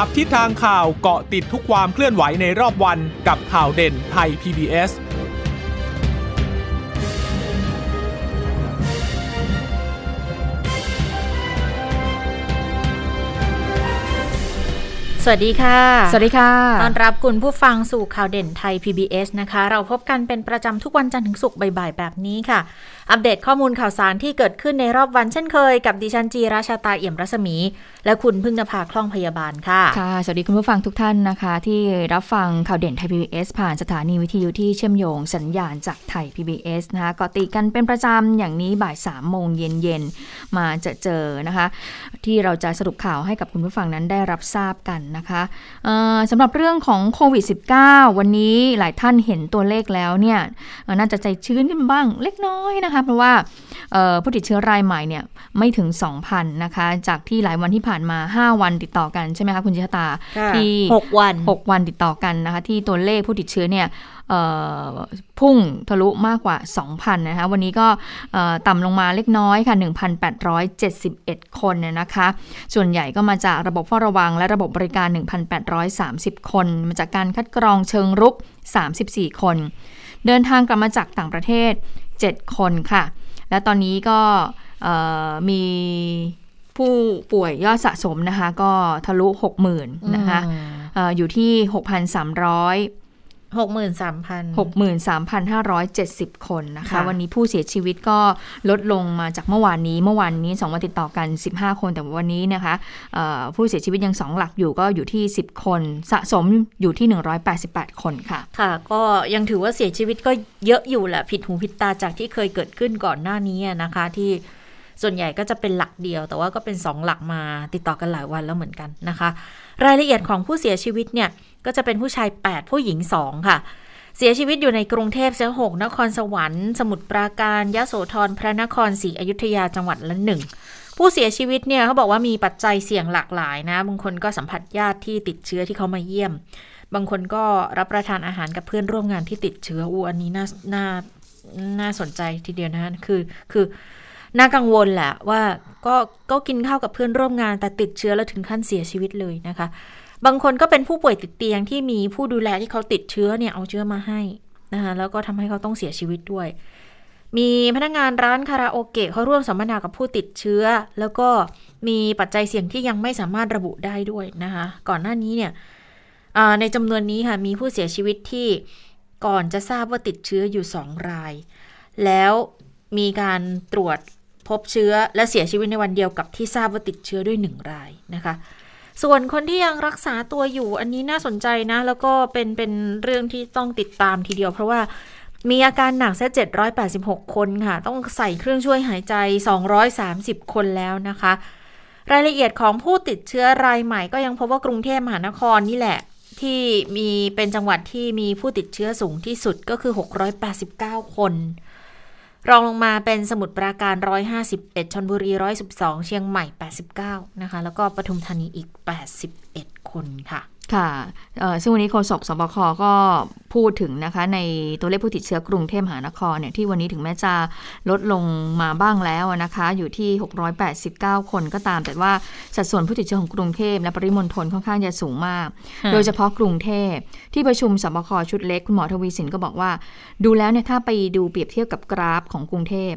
จับทิศทางข่าวเกาะติดทุกความเคลื่อนไหวในรอบวันกับข่าวเด่นไทย PBS สวัสดีค่ะ สวัสดีค่ะ ต้อนรับคุณผู้ฟังสู่ข่าวเด่นไทย PBS นะคะ เราพบกันเป็นประจำทุกวันจันทร์ถึงศุกร์บ่ายๆแบบนี้ค่ะ อัปเดตข้อมูลข่าวสารที่เกิดขึ้นในรอบวันเช่นเคย กับดิฉันจีราชาตาเอี่ยมรัศมี และคุณพึ่งนภาคล่องพยาบาลค่ะ ค่ะ สวัสดีคุณผู้ฟังทุกท่านนะคะ ที่รับฟังข่าวเด่นไทย PBS ผ่านสถานีวิทยุที่เชื่อมโยงสัญญาณจากไทย PBS นะคะกาะติดกันเป็นประจำอย่างนี้บ่าย3ามโมงเย็นเย็นมาเจอเจอนะคะ ที่เราจะสรุปข่าวให้กับคุณผู้ฟังนั้นได้รับทราบกันนะคะสำหรับเรื่องของโควิด -19 วันนี้หลายท่านเห็นตัวเลขแล้วเนี่ยน่าจะใจชื้นขึ้นบ้างเล็กน้อยนะคะ เพราะว่าผู้ติดเชื้อรายใหม่เนี่ยไม่ถึง 2,000นะคะจากที่หลายวันที่ผ่านมา 5 วันติดต่อกันใช่ไหมคะคุณชิตาค่ะที่หกวัน 6 วันติดต่อกันนะคะ ที่ตัวเลขผู้ติดเชื้อเนี่ยเอ่อพุ่งทะลุมากกว่า 2,000 นะคะ วันนี้ก็เอ่อต่ำลงมาเล็กน้อยค่ะ 1,871 คนเนี่ยนะคะ ส่วนใหญ่ก็มาจากระบบเฝ้าระวัง และระบบบริการ 1,830 คน มาจากการคัดกรองเชิงรุก 34 คน เดินทางกลับมาจากต่างประเทศ 7 คนค่ะ และตอนนี้ก็เอ่อมี ผู้ป่วยยอดสะสมนะคะ ก็ทะลุ 60,000นะคะเอออยู่ที่ 6,300หกหมื่นสามพัน63,570 คนนะคะค่ะวันนี้ผู้เสียชีวิตก็ลดลงมาจากเมื่อวานนี้เมื่อวานนี้ 2 วันติดต่อกัน 15 คนแต่วันนี้นะคะเอ่อผู้เสียชีวิตยัง 2 หลักอยู่ก็อยู่ที่ 10 คน สะสมอยู่ที่ 188 คนค่ะ ค่ะ ก็ยังถือว่าเสียชีวิตก็เยอะอยู่แหละผิดหูผิดตาจากที่เคยเกิดขึ้นก่อนหน้านี้อะนะคะ ที่ ส่วนใหญ่ก็จะเป็นหลักเดียว แต่ว่าก็เป็นสองหลักมาติดต่อกันหลายวันแล้วเหมือนกันนะคะ รายละเอียดของผู้เสียชีวิตเนี่ยก็จะเป็นผู้ชาย 8 ผู้หญิง 2 ค่ะเสียชีวิตอยู่ในกรุงเทพเสียหกนครสวรรค์ สมุทรปราการยะโสธรพระนครศรีอยุธยาจังหวัดละหนึ่งผู้เสียชีวิตเนี่ยเขาบอกว่ามีปัจจัยเสี่ยงหลากหลายนะบางคนก็สัมผัสญาติที่ติดเชื้อที่เขามาเยี่ยม บางคนก็รับประทานอาหารกับเพื่อนร่วมงานที่ติดเชื้ออูอันนี้น่าน่าน่าสนใจทีเดียวนะคือคือ น่ากังวลแหละว่าก็ก็กินข้าวกับเพื่อนร่วมงาน แต่ติดเชื้อแล้วถึงขั้นเสียชีวิตเลยนะคะ บางคนก็เป็นผู้ป่วยติดเตียงที่มีผู้ดูแลที่เขาติดเชื้อเนี่ยเอาเชื้อมาให้นะคะแล้วก็ทำให้เขาต้องเสียชีวิตด้วย มีพนักงานร้านคาราโอเกะเขาร่วมสัมมนากับผู้ติดเชื้อ แล้วก็มีปัจจัยเสี่ยงที่ยังไม่สามารถระบุได้ด้วยนะคะ ก่อนหน้านี้เนี่ยในจำนวนนี้ค่ะมีผู้เสียชีวิตที่ก่อนจะทราบว่าติดเชื้ออยู่ 2 ราย แล้วมีการตรวจ พบเชื้อและเสียชีวิตในวันเดียวกับที่ทราบว่าติดเชื้อด้วย1รายนะคะ ส่วนคนที่ยังรักษาตัวอยู่อันนี้น่าสนใจนะ แล้วก็เป็นเป็นเรื่องที่ต้องติดตามทีเดียว เพราะว่ามีอาการหนักแค่786 คนค่ะ ต้องใส่เครื่องช่วยหายใจ 230 คนแล้วนะคะ รายละเอียดของผู้ติดเชื้อรายใหม่ก็ยังพบว่ากรุงเทพมหานครนี่แหละ ที่มีเป็นจังหวัดที่มีผู้ติดเชื้อสูงที่สุดก็คือ 689 คน รองลงมาเป็นสมุทรปราการ 151 ชนบุรี 112 เชียงใหม่ 89 นะคะ แล้วก็ปทุมธานีอีก 81 คนค่ะ ค่ะเอ่อซึ่งวันนี้โฆษกสบคก็พูดถึงนะคะ ในตัวเลขผู้ติดเชื้อกรุงเทพมหานครเนี่ยที่วันนี้ถึงแม้จะลดลงมาบ้างแล้วนะคะ อยู่ที่ 689 คนก็ตาม แต่ว่าสัดส่วนผู้ติดเชื้อของกรุงเทพและปริมณฑลค่อนข้างจะสูงมากค่ะโดยเฉพาะกรุงเทพที่ประชุมสบคชุดเล็กคุณหมอทวีสินก็บอกว่า ดูแล้วเนี่ยถ้าไปดูเปรียบเทียบกับกราฟของกรุงเทพ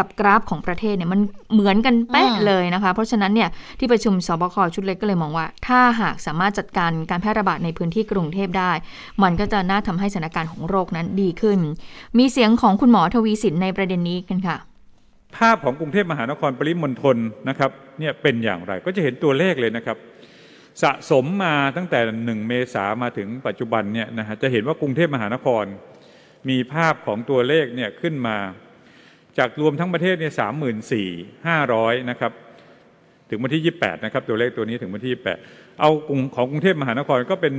กับกราฟของประเทศเนี่ยมันเหมือนกันเป๊ะเลยนะคะ เพราะฉะนั้นเนี่ยที่ประชุมสบคชุดเล็กก็เลยมองว่า ถ้าหากสามารถจัดการการแพร่ระบาดในพื้นที่กรุงเทพได้ มันก็จะน่าทำให้สถานการณ์ของโรคนั้นดีขึ้น มีเสียงของคุณหมอทวีสินในประเด็นนี้กันค่ะ ภาพของกรุงเทพมหานครปริมณฑลนะครับเนี่ยเป็นอย่างไรก็จะเห็นตัวเลขเลยนะครับสะสมมาตั้งแต่ 1 เมษามาถึงปัจจุบันเนี่ยนะฮะจะเห็นว่ากรุงเทพมหานคร มีภาพของตัวเลขเนี่ยขึ้นมา จากรวมทั้งประเทศเนี่ยสามหมื่นสี่ห้าร้อยนะครับถึงวันที่ 28 นะครับ ตัวเลขตัวนี้ถึงวันที่ 28 เอากรุงของกรุงเทพมหานครก็เป็น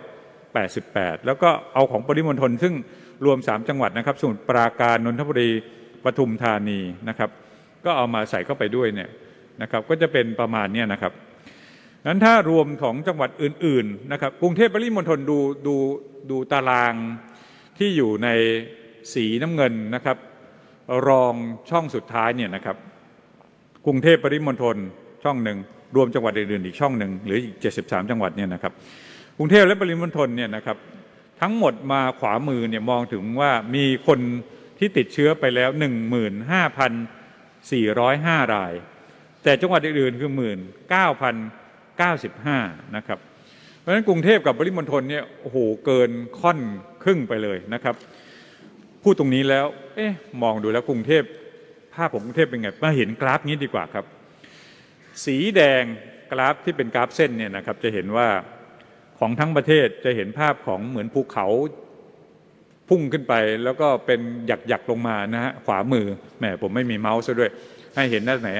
11,588 แล้วก็เอาของปริมณฑลซึ่งรวม 3 จังหวัดนะครับสมุทรปราการนนทบุรีปทุมธานีนะครับ ก็เอามาใส่เข้าไปด้วยเนี่ยนะครับก็จะเป็นประมาณเนี้ยนะครับนั้นถ้ารวมของจังหวัดอื่น ๆ นะครับ กรุงเทพปริมณฑลดูดูดูตารางที่อยู่ใน สีน้ำเงินนะครับ รองช่องสุดท้ายเนี่ยนะครับ กรุงเทพปริมณฑลช่องหนึ่งรวมจังหวัดอื่นๆอีกช่องหนึ่งหรืออีก 73 จังหวัดเนี่ยนะครับ กรุงเทพและปริมณฑลเนี่ยนะครับ ทั้งหมดมาขวามือเนี่ยมองถึงว่ามีคนที่ติดเชื้อไปแล้ว 15,405 ราย แต่จังหวัดอื่นๆคือ 19,095 นะครับ เพราะฉะนั้นกรุงเทพกับปริมณฑลเนี่ยโอ้โหเกินค่อนครึ่งไปเลยนะครับ พูดตรงนี้แล้ว เอ๊ะ มองดูแล้วกรุงเทพภาพของกรุงเทพเป็นไง มาเห็นกราฟนี้ดีกว่าครับ สีแดงกราฟที่เป็นกราฟเส้นเนี่ยนะครับ จะเห็นว่าของทั้งประเทศจะเห็นภาพของเหมือนภูเขาพุ่งขึ้นไป แล้วก็เป็นหยักหยักลงมานะฮะขวามือแหมผมไม่มีเมาส์ซะด้วย ให้เห็นด้านไหน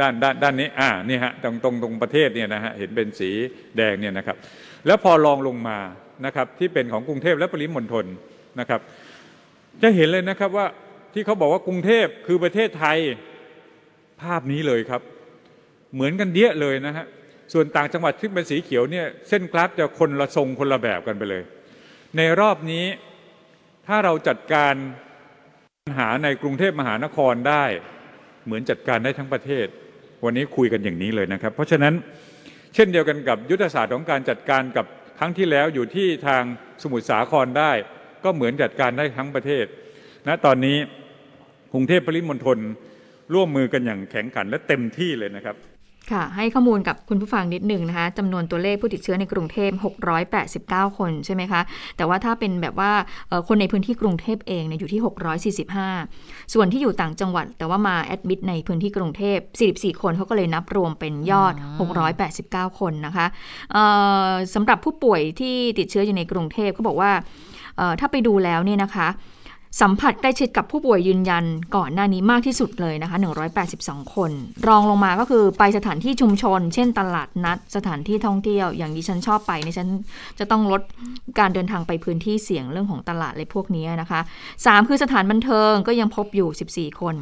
ด้านด้านด้านนี้อ่านี่ฮะตรงตรงตรงประเทศเนี่ยนะฮะเห็นเป็นสีแดงเนี่ยนะครับ แล้วพอลองลงมานะครับที่เป็นของกรุงเทพและปริมณฑลนะครับ จะเห็นเลยนะครับว่าที่เขาบอกว่ากรุงเทพคือประเทศไทยภาพนี้เลยครับ เหมือนกันเดียเลยนะฮะส่วนต่างจังหวัดที่เป็นสีเขียวเนี่ยเส้นกราฟจะคนละทรงคนละแบบกันไปเลย ในรอบนี้ถ้าเราจัดการปัญหาในกรุงเทพมหานครได้ เหมือนจัดการได้ทั้งประเทศ วันนี้คุยกันอย่างนี้เลยนะครับ เพราะฉะนั้นเช่นเดียวกันกับยุทธศาสตร์ของการจัดการกับครั้งที่แล้วอยู่ที่ทางสมุทรสาครได้ ก็เหมือนจัดการได้ทั้งประเทศณนะตอนนี้กรุงเทพปริมณฑลร่วมมือกันอย่างแข็งขันและเต็มที่เลยนะครับค่ะ ให้ข้อมูลกับคุณผู้ฟังนิดหนึ่งนะคะจำนวนตัวเลขผู้ติดเชื้อในกรุงเทพ 689 คนใช่ไหมคะ แต่ว่าถ้าเป็นแบบว่าคนในพื้นที่กรุงเทพเองเนี่ยอยู่ที่ 645 ส่วนที่อยู่ต่างจังหวัด แต่ว่ามาแอดมิดในพื้นที่กรุงเทพ 44 คนเขาก็เลยนับรวมเป็นยอด 689 คนนะคะสำหรับผู้ป่วยที่ติดเชื้ออยู่ในกรุงเทพเขาบอกว่า ถ้าไปดูแล้วเนี่ยนะคะ สัมผัสใกล้ชิดกับผู้ป่วยยืนยันก่อนหน้านี้มากที่สุดเลยนะคะ 182 คน รองลงมาก็คือไปสถานที่ชุมชน เช่นตลาดนัด สถานที่ท่องเที่ยว อย่างที่ฉันชอบไปในฉันจะต้องลดการเดินทางไปพื้นที่เสี่ยงเรื่องของตลาดอะไรพวกนี้นะคะ 3 คือสถานบันเทิงก็ยังพบอยู่ 14 คน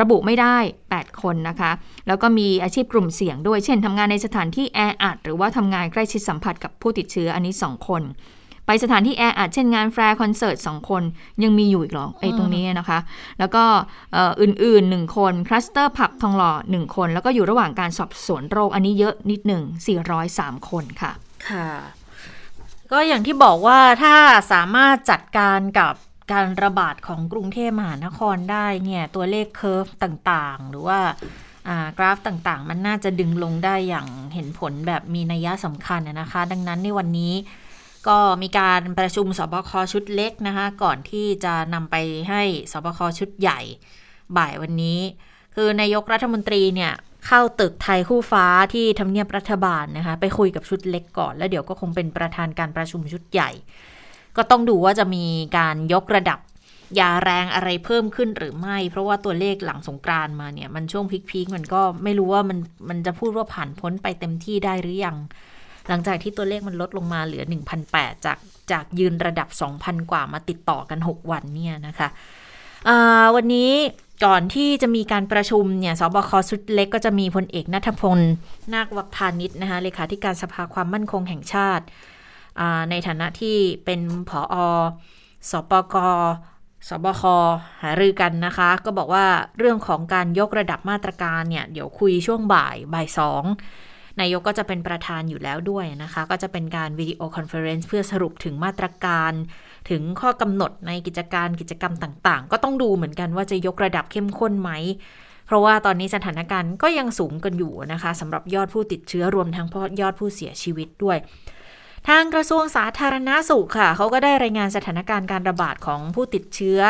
ระบุไม่ได้ 8 คนนะคะ แล้วก็มีอาชีพกลุ่มเสี่ยงด้วย เช่นทำงานในสถานที่แออัดหรือว่าทำงานใกล้ชิดสัมผัสกับผู้ติดเชื้ออันนี้ 2 คน ไปสถานที่แออัดเช่นงานแฟร์คอนเสิร์ตสองคนยังมีอยู่อีกหรอไอ้ตรงนี้นะคะ แล้วก็อื่นๆหนึ่งคนคลัสเตอร์ผับทองหล่อหนึ่งคน แล้วก็อยู่ระหว่างการสอบสวนโรคอันนี้เยอะนิดหนึ่ง403 คนค่ะ ค่ะ ก็อย่างที่บอกว่าถ้าสามารถจัดการกับการระบาดของกรุงเทพมหานครได้เนี่ยตัวเลขเคอร์ฟต่างๆ หรือว่ากราฟต่างๆ มันน่าจะดึงลงได้อย่างเห็นผลแบบมีนัยสำคัญนะคะ ดังนั้นในวันนี้ ก็มีการประชุมสบคชุดเล็กนะคะ ก่อนที่จะนำไปให้สบคชุดใหญ่บ่ายวันนี้ คือนายกรัฐมนตรีเนี่ยเข้าตึกไทยคู่ฟ้าที่ทำเนียบรัฐบาลนะคะ ไปคุยกับชุดเล็กก่อน แล้วเดี๋ยวก็คงเป็นประธานการประชุมชุดใหญ่ ก็ต้องดูว่าจะมีการยกระดับยาแรงอะไรเพิ่มขึ้นหรือไม่ เพราะว่าตัวเลขหลังสงกรานมาเนี่ย มันช่วงพีคๆมันก็ไม่รู้ว่ามันมันจะพูดว่าผ่านพ้นไปเต็มที่ได้หรือยัง หลังจากที่ตัวเลขมันลดลงมาเหลือ 1,008จากจากยืนระดับ 2,000 กว่ามาติดต่อกัน 6 วันเนี่ยนะคะวันนี้ก่อนที่จะมีการประชุมเนี่ยสบคชุดเล็กก็จะมีพลเอกนัทพลนาควัฒพานิชนะคะเลขาธิการสภาความมั่นคงแห่งชาติ ในฐานะที่เป็นผอศปกศบคหารือกันนะคะ ก็บอกว่าเรื่องของการยกระดับมาตรการเนี่ย เดี๋ยวคุยช่วงบ่ายบ่ายสอง นายกก็จะเป็นประธานอยู่แล้วด้วยนะคะ ก็จะเป็นการ video conference เพื่อสรุปถึงมาตรการ ถึงข้อกำหนดในกิจการกิจกรรมต่างๆ ก็ต้องดูเหมือนกันว่าจะยกระดับเข้มข้นไหม เพราะว่าตอนนี้สถานการณ์ก็ยังสูงกันอยู่นะคะสำหรับยอดผู้ติดเชื้อรวมทั้งยอดผู้เสียชีวิตด้วยทางกระทรวงสาธารณาสุขค่ะ เขาก็ได้รายงานสถานการณ์การระบาดของผู้ติดเชื้อ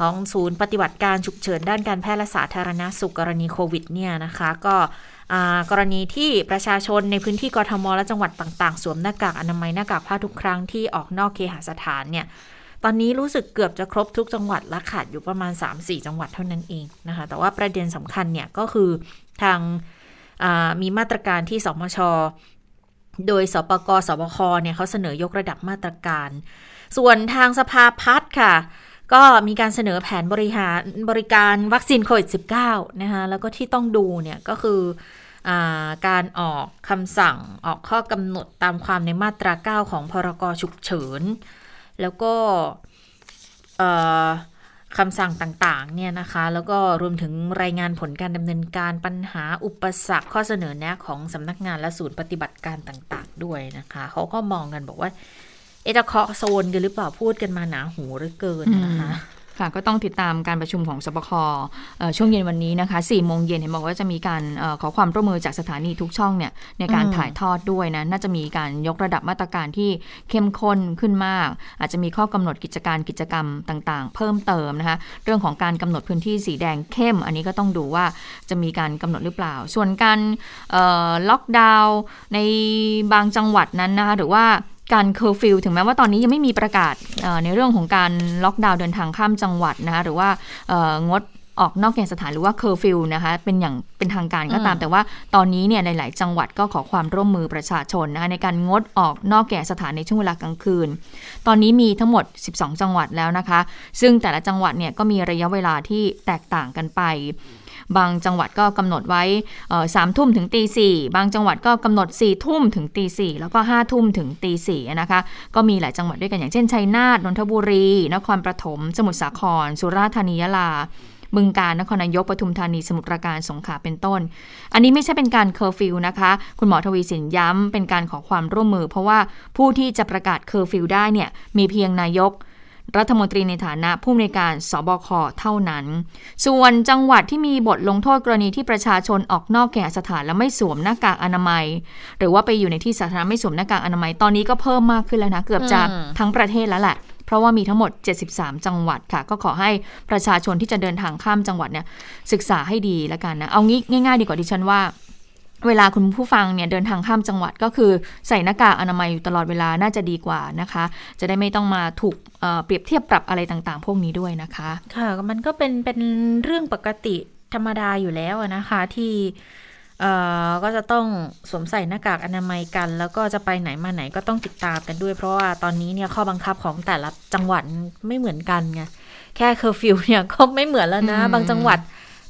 ของศูนย์ปฏิบัติการฉุกเฉินด้านการแพทย์และสาธารณาสุขกรณีโควิดเนี่ยนะคะ ก็ กรณีที่ประชาชนในพื้นที่กรทมและจังหวัดต่าง ๆ สวมหน้ากากอนามัยหน้ากากผ้าทุกครั้งที่ออกนอกเคหสถานเนี่ยตอนนี้รู้สึกเกือบจะครบทุกจังหวัดและขาดอยู่ประมาณ 3-4 จังหวัดเท่านั้นเองนะคะแต่ว่าประเด็นสำคัญเนี่ยก็คือทางมีมาตรการที่สมช โดยสปกสบคเนี่ยเขาเสนอยกระดับมาตรการ ส่วนทางสภาพัฒน์ค่ะ ก็มีการเสนอแผนบริหารบริการวัคซีนโควิด -19 นะคะแล้วก็ที่ต้องดูเนี่ยก็คือ การออกคำสั่งออกข้อกำหนดตามความในมาตรา 9 ของพรกฉุกเฉิน แล้วก็คำสั่งต่างๆเนี่ยนะคะ แล้วก็รวมถึงรายงานผลการดำเนินการปัญหาอุปสรรคข้อเสนอแนะของสำนักงานและศูนย์ปฏิบัติการต่างๆ ด้วยนะคะ เขาก็มองกันบอกว่า เอจะเคาะโซนกันหรือเปล่าพูดกันมาหนาหูหลือเกินนะคะ ค่ะก็ต้องติดตามการประชุมของสบคเอ่อช่วงเย็นวันนี้นะคะ4โมงเย็นเห็นบอกว่าจะมีการเออขอความร่วมมือจากสถานีทุกช่องเนี่ยในการอืมถ่ายทอดด้วยนะน่าจะมีการยกระดับมาตรการที่เข้มข้นขึ้นมาก อาจจะมีข้อกำหนดกิจการกิจกรรมต่าง ๆ เพิ่มเติมนะคะเรื่องของการกำหนดพื้นที่สีแดงเข้ม อันนี้ก็ต้องดูว่าจะมีการกำหนดหรือเปล่า ส่วนการเอ่อล็อกดาวน์ในบางจังหวัดนั้นนะคะหรือว่า การเคอร์ฟิวถึงแม้ว่าตอนนี้ยังไม่มีประกาศเอ่อในเรื่องของการล็อกดาวน์เดินทางข้ามจังหวัดนะคะหรือว่าเอ่องดออกนอกเคหสถานหรือว่าเคอร์ฟิวนะคะเป็นอย่างเป็นทางการก็ตามอืมแต่ว่าตอนนี้เนี่ยในหลายจังหวัดก็ขอความร่วมมือประชาชนนะคะในการงดออกนอกแก่สถานในช่วงเวลากลางคืน ตอนนี้มีทั้งหมด 12 จังหวัดแล้วนะคะ ซึ่งแต่ละจังหวัดเนี่ยก็มีระยะเวลาที่แตกต่างกันไป บางจังหวัดก็กำหนดไว้สามทุ่มถึงตีสี่บางจังหวัดก็กำหนด4ี่ทุ่มถึงตีสี่แล้วก็5้าทุ่มถึงตีสี่นะคะก็มีหลายจังหวัดด้วยกันอย่างเช่นชัยนาทนนทบุรี นครปฐมสมุทรสาคร สุราษฎร์ธานียะลาบึงกาฬนครนายกปทุมธานีสมุทรปราการสงขลาเป็นต้น อันนี้ไม่ใช่เป็นการเคอร์ฟิวนะคะ คุณหมอทวีศิลป์ย้ำเป็นการขอความร่วมมือ เพราะว่าผู้ที่จะประกาศเคอร์ฟิวได้เนี่ยมีเพียงนายก รัฐมนตรีในฐานะผู้อำนวยการศบคเท่านั้น ส่วนจังหวัดที่มีบทลงโทษกรณีที่ประชาชนออกนอกเคหสถานแล้วไม่สวมหน้ากากอนามัย หรือว่าไปอยู่ในที่สาธารณะไม่สวมหน้ากากอนามัยตอนนี้ก็เพิ่มมากขึ้นแล้วนะ เกือบจะทั้งประเทศแล้วแหละเพราะว่ามีทั้งหมด 73 จังหวัดค่ะ ก็ขอให้ประชาชนที่จะเดินทางข้ามจังหวัดเนี่ยศึกษาให้ดีแล้วกันนะ เอางี้ง่าย ๆ ดีกว่าดิฉันว่า เวลาคุณผู้ฟังเนี่ยเดินทางข้ามจังหวัดก็คือใส่หน้ากากอนามัยอยู่ตลอดเวลาน่าจะดีกว่านะคะ จะได้ไม่ต้องมาถูกเอ่อเปรียบเทียบปรับอะไรต่างๆ พวกนี้ด้วยนะคะ ค่ะมันก็เป็นเป็นเรื่องปกติธรรมดาอยู่แล้วอะนะคะที่เอ่อก็จะต้องสวมใส่หน้ากากอนามัยกัน แล้วก็จะไปไหนมาไหนก็ต้องติดตามกันด้วย เพราะว่าตอนนี้เนี่ยข้อบังคับของแต่ละจังหวัดไม่เหมือนกันไงแค่เคอร์ฟิวเนี่ยก็ไม่เหมือนแล้วนะอืมบางจังหวัด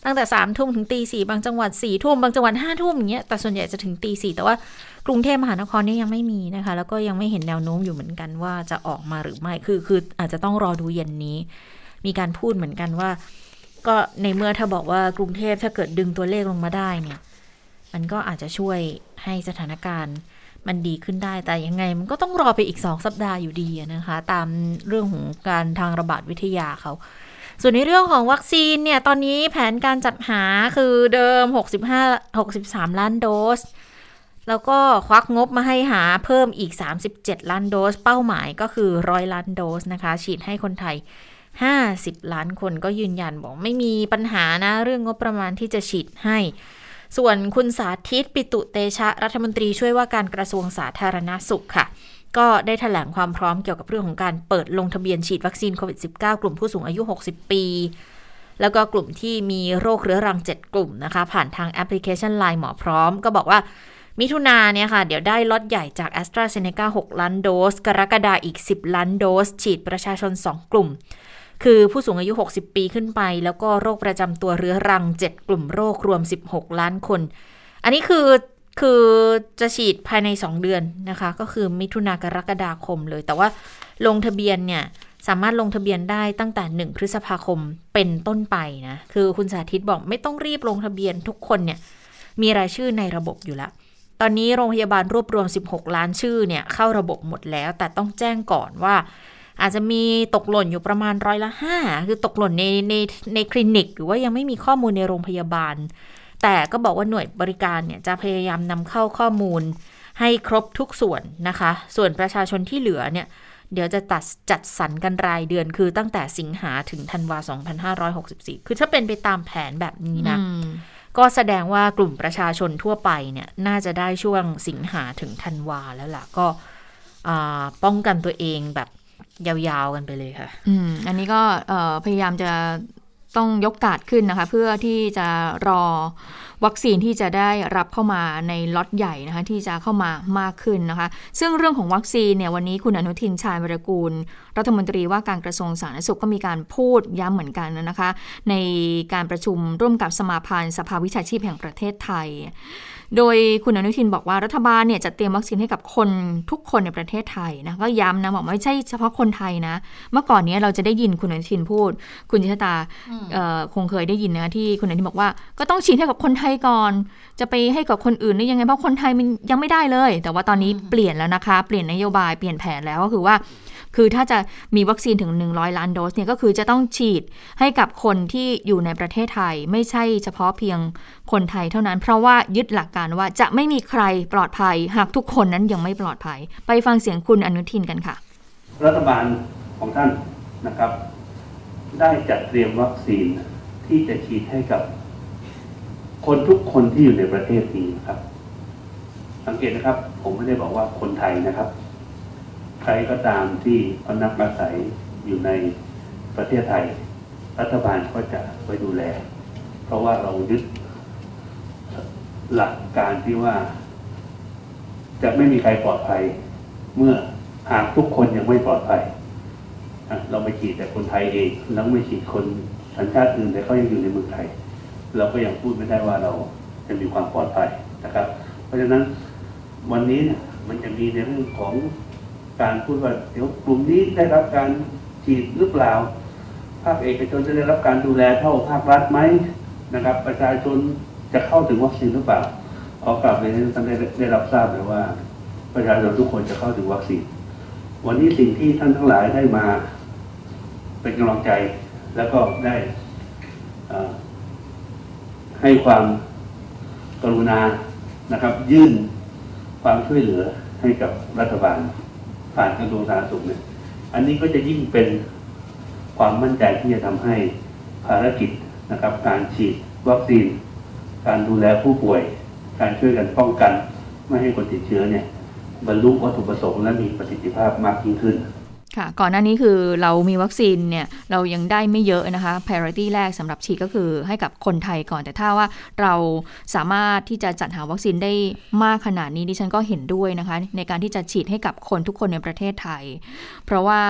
ตั้งแต่สามทุ่มถึงตีสี่บางจังหวัดสี่ทุ่มบางจังหวัดห้าทุ่มอย่างเงี้ยแต่ส่วนใหญ่จะถึงตีสี่แต่ว่ากรุงเทพมหานครนี่ยังไม่มีนะคะ แล้วก็ยังไม่เห็นแนวโน้มอยู่เหมือนกันว่าจะออกมาหรือไม่คือคืออาจจะต้องรอดูเย็นนี้ มีการพูดเหมือนกันว่า ก็ในเมื่อถ้าบอกว่ากรุงเทพถ้าเกิดดึงตัวเลขลงมาได้เนี่ย มันก็อาจจะช่วยให้สถานการณ์มันดีขึ้นได้แต่ยังไงมันก็ต้องรอไปอีกสองสัปดาห์อยู่ดีนะคะ ตามเรื่องของการทางระบาดวิทยาเขา ส่วนในเรื่องของวัคซีนเนี่ย ตอนนี้แผนการจัดหาคือเดิม 65 63 ล้านโดส แล้วก็ควักงบมาให้หาเพิ่มอีก 37 ล้านโดส เป้าหมายก็คือ100ล้านโดสนะคะ ฉีดให้คนไทย 50 ล้านคนก็ยืนยันบอกไม่มีปัญหานะ เรื่องงบประมาณที่จะฉีดให้ส่วนคุณสาธิตปิตุเตชะรัฐมนตรีช่วยว่าการกระทรวงสาธารณาสุขค่ะ ก็ได้แถลงความพร้อมเกี่ยวกับเรื่องของการเปิดลงทะเบียนฉีดวัคซีนโควิด -19 กลุ่มผู้สูงอายุ 60 ปี แล้วก็กลุ่มที่มีโรคเรื้อรัง 7 กลุ่มนะคะ ผ่านทางแอปพลิเคชัน Line หมอพร้อม ก็บอกว่ามิถุนาเนี่ยค่ะ เดี๋ยวได้ล็อตใหญ่จาก a s t r a z เซ e c a 6 ล้านโดส กรกฎาอีก 10 ล้านโดส ฉีดประชาชน 2 กลุ่ม คือผู้สูงอายุ 60 ปีขึ้นไป แล้วก็โรคประจำตัวเรื้อรัง 7 กลุ่มโรครวม 16 ล้านคน อันนี้คือ คือจะฉีดภายใน 2 เดือนนะคะ ก็คือมิถุนากรกฎาคมเลย แต่ว่าลงทะเบียนเนี่ยสามารถลงทะเบียนได้ตั้งแต่ 1 พฤษภาคมเป็นต้นไปนะ คือคุณสาธิตบอกไม่ต้องรีบลงทะเบียนทุกคนเนี่ยมีรายชื่อในระบบอยู่แล้วตอนนี้โรงพยาบาลรวบรวม 16 ล้านชื่อเนี่ยเข้าระบบหมดแล้ว แต่ต้องแจ้งก่อนว่า อาจจะมีตกหล่นอยู่ประมาณร้อยละห้าคือตกหล่นในในในคลินิก หรือว่ายังไม่มีข้อมูลในโรงพยาบาล แต่ก็บอกว่าหน่วยบริการเนี่ยจะพยายามนำเข้าข้อมูลให้ครบทุกส่วนนะคะ ส่วนประชาชนที่เหลือเนี่ยเดี๋ยวจะตัดจัดสรรกันรายเดือนคือตั้งแต่สิงหาถึงธันวา 2564 คือถ้าเป็นไปตามแผนแบบนี้นะอืมก็แสดงว่ากลุ่มประชาชนทั่วไปเนี่ย น่าจะได้ช่วงสิงหาถึงธันวาแล้วล่ะ ก็อ่าป้องกันตัวเองแบบยาวๆกันไปเลยค่ะ อืม อันนี้ก็เอ่อพยายามจะ ต้องยกกาดขึ้นนะคะ เพื่อที่จะรอวัคซีนที่จะได้รับเข้ามาในล็อตใหญ่นะคะที่จะเข้ามามากขึ้นนะคะ ซึ่งเรื่องของวัคซีนเนี่ยวันนี้คุณอนุทินชาญวรกูล รัฐมนตรีว่าการกระทรวงสาธารณสุขก็มีการพูดย้ำเหมือนกันนะคะ ในการประชุมร่วมกับสมาพันธ์สภาวิชาชีพแห่งประเทศไทย โดยคุณอนุทินบอกว่ารัฐบาลเนี่ยจะเตรียมวัคซีนให้กับคนทุกคนในประเทศไทยนะก็ย้ำนะบอกไม่ใช่เฉพาะคนไทยนะ เมื่อก่อนนี้เราจะได้ยินคุณอนุทินพูด คุณจิตตาคงเคยได้ยินนะที่คุณอนุทินบอกว่า ก็ต้องฉีดให้กับคนไทยก่อน จะไปให้กับคนอื่นได้ยังไงเพราะคนไทยมันยังไม่ได้เลย แต่ว่าตอนนี้เปลี่ยนแล้วนะคะ เปลี่ยนนโยบายเปลี่ยนแผนแล้วก็คือว่าคือถ้าจะมีวัคซีนถึง 100 ล้านโดสเนี่ยก็คือจะต้องฉีดให้กับคนที่อยู่ในประเทศไทย ไม่ใช่เฉพาะเพียงคนไทยเท่านั้น เพราะว่ายึดหลักการว่าจะไม่มีใครปลอดภัย หากทุกคนนั้นยังไม่ปลอดภัย ไปฟังเสียงคุณอนุทินกันค่ะ รัฐบาลของท่านนะครับ ได้จัดเตรียมวัคซีนที่จะฉีดให้กับคนทุกคนที่อยู่ในประเทศนี้นะครับ สังเกตนะครับ ผมไม่ได้บอกว่าคนไทยนะครับ ใครก็ตามที่พนักอาศัยอยู่ในประเทศไทย รัฐบาลก็จะไปดูแล เพราะว่าเรายึดหลักการที่ว่า จะไม่มีใครปลอดภัย เมื่อหากทุกคนยังไม่ปลอดภัย เราไปฉีดแต่คนไทยเองแล้วไม่ฉีดคนสัญชาติอื่นแต่เขายังอยู่ในเมืองไทย เราก็ยังพูดไม่ได้ว่าเราจะมีความปลอดภัยนะครับ เพราะฉะนั้นวันนี้มันจะมีในเรื่องของ การพูดว่าเดี๋ยวกลุ่มนี้ได้รับการฉีดหรือเปล่า ภาคเอกชนจะได้รับการดูแลเท่าภาครัฐไหมนะครับ ประชาชนจะเข้าถึงวัคซีนหรือเปล่าขอกลับเลยท่านได้ได้รับทราบเลยว่า ประชาชนทุกคนจะเข้าถึงวัคซีน วันนี้สิ่งที่ท่านทั้งหลายได้มาเป็นกำลังใจแล้วก็ได้ให้ความกรุณานะครับ ยื่นความช่วยเหลือให้กับรัฐบาล ผ่านกระทรวงสาธารณสุขเนี่ยอันนี้ก็จะยิ่งเป็นความมั่นใจที่จะทำให้ภารกิจนะครับ การฉีดวัคซีน การดูแลผู้ป่วย การช่วยกันป้องกัน ไม่ให้คนติดเชื้อเนี่ยบรรลุวัตถุประสงค์และมีประสิทธิภาพมากยิ่งขึ้น ค่ะก่อนหน้านี้คือเรามีวัคซีนเนี่ยเรายังได้ไม่เยอะนะคะ priority แรกสำหรับฉีดก็คือให้กับคนไทยก่อนแต่ถ้าว่าเราสามารถที่จะจัดหาวัคซีนได้มากขนาดนี้ดิฉันก็เห็นด้วยนะคะ ในการที่จะฉีดให้กับคนทุกคนในประเทศไทย เพราะว่า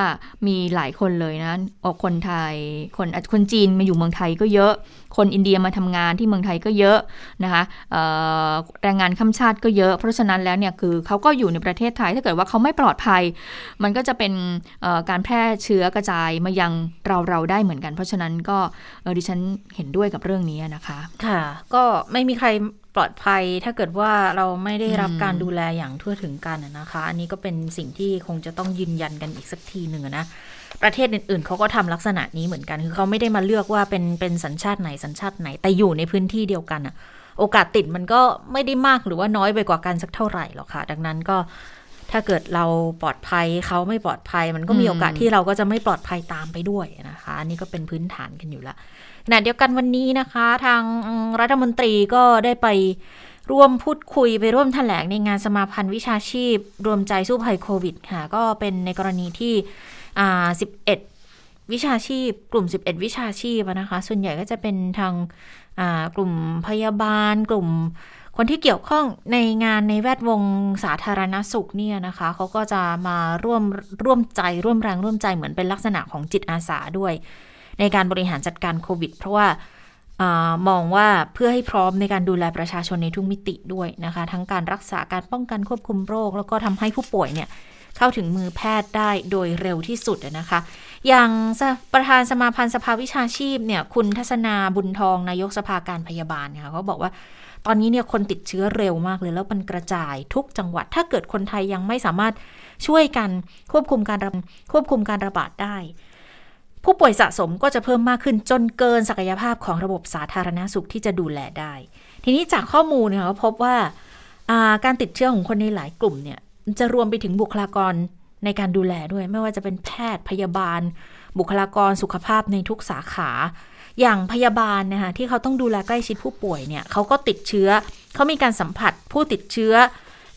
มีหลายคนเลยนะออกคนไทยคนคนจีนมาอยู่เมืองไทยก็เยอะคนอินเดียมาทำงานที่เมืองไทยก็เยอะนะคะแรงงานข้ามชาติก็เยอะ เพราะฉะนั้นแล้วเนี่ยคือเขาก็อยู่ในประเทศไทยถ้าเกิดว่าเขาไม่ปลอดภัย มันก็จะเป็นการแพร่เชื้อกระจายมายังเราเราได้เหมือนกัน เพราะฉะนั้นก็ดิฉันเห็นด้วยกับเรื่องนี้นะคะค่ะ ก็ไม่มีใครปลอดภัยถ้าเกิดว่าเราไม่ได้รับการดูแลอย่างทั่วถึงกันนะคะ อันนี้ก็เป็นสิ่งที่คงจะต้องยืนยันกันอีกสักทีหนึ่งนะ ประเทศอื่นๆเขาก็ทำลักษณะนี้เหมือนกัน คือเขาไม่ได้มาเลือกว่าเป็นเป็นสัญชาติไหนสัญชาติไหน แต่อยู่ในพื้นที่เดียวกันอะโอกาสติดมันก็ไม่ได้มากหรือว่าน้อยไปกว่ากันสักเท่าไหร่หรอกค่ะ ดังนั้นก็ถ้าเกิดเราปลอดภัยเขาไม่ปลอดภัย มันก็มีโอกาสที่เราก็จะไม่ปลอดภัยตามไปด้วยนะคะนนี้ก็เป็นพื้นฐานกันอยู่ละขณะเดียวกันวันนี้นะคะ ทางรัฐมนตรีก็ได้ไปร่วมพูดคุยไปร่วมแถลงในงานสมาพันธ์วิชาชีพ รวมใจสู้ภัยโควิดค่ะ ก็เป็นในกรณีที่ อ่าสิบเอ็ดวิชาชีพ กลุ่ม 11 วิชาชีพนะคะ ส่วนใหญ่ก็จะเป็นทางกลุ่มพยาบาล กลุ่มคนที่เกี่ยวข้องในงานในแวดวงสาธารณสุขเนี่ยนะคะเขาก็จะมาร่วมร่วมใจร่วมแรงร่วมใจเหมือนเป็นลักษณะของจิตอาสาด้วย ในการบริหารจัดการโควิด เพราะว่าอมองว่าเพื่อให้พร้อมในการดูแลประชาชนในทุกมิติด้วยนะคะ ทั้งการรักษาการป้องกันควบคุมโรค แล้วก็ทำให้ผู้ป่วยเนี่ย เข้าถึงมือแพทย์ได้โดยเร็วที่สุดนะคะ อย่างประธานสมาพันธ์สภาวิชาชีพเนี่ยคุณทัศนาบุญทองนายกสภาการพยาบาลค่ะเขาบอกว่าตอนนี้เนี่ยคนติดเชื้อเร็วมากเลยแล้วมันกระจายทุกจังหวัด ถ้าเกิดคนไทยยังไม่สามารถช่วยกันควบคุมการควบคุมการระบาดได้ ผู้ป่วยสะสมก็จะเพิ่มมากขึ้นจนเกินศักยภาพของระบบสาธารณสุขที่จะดูแลได้ ทีนี้จากข้อมูลเนี่ยก็พบว่าการติดเชื้อของคนในหลายกลุ่มเนี่ย จะรวมไปถึงบุคลากรในการดูแลด้วย ไม่ว่าจะเป็นแพทย์พยาบาล บุคลากรสุขภาพในทุกสาขา อย่างพยาบาลนะคะที่เขาต้องดูแลใกล้ชิดผู้ป่วยเนี่ยเขาก็ติดเชื้อ เขามีการสัมผัสผู้ติดเชื้อ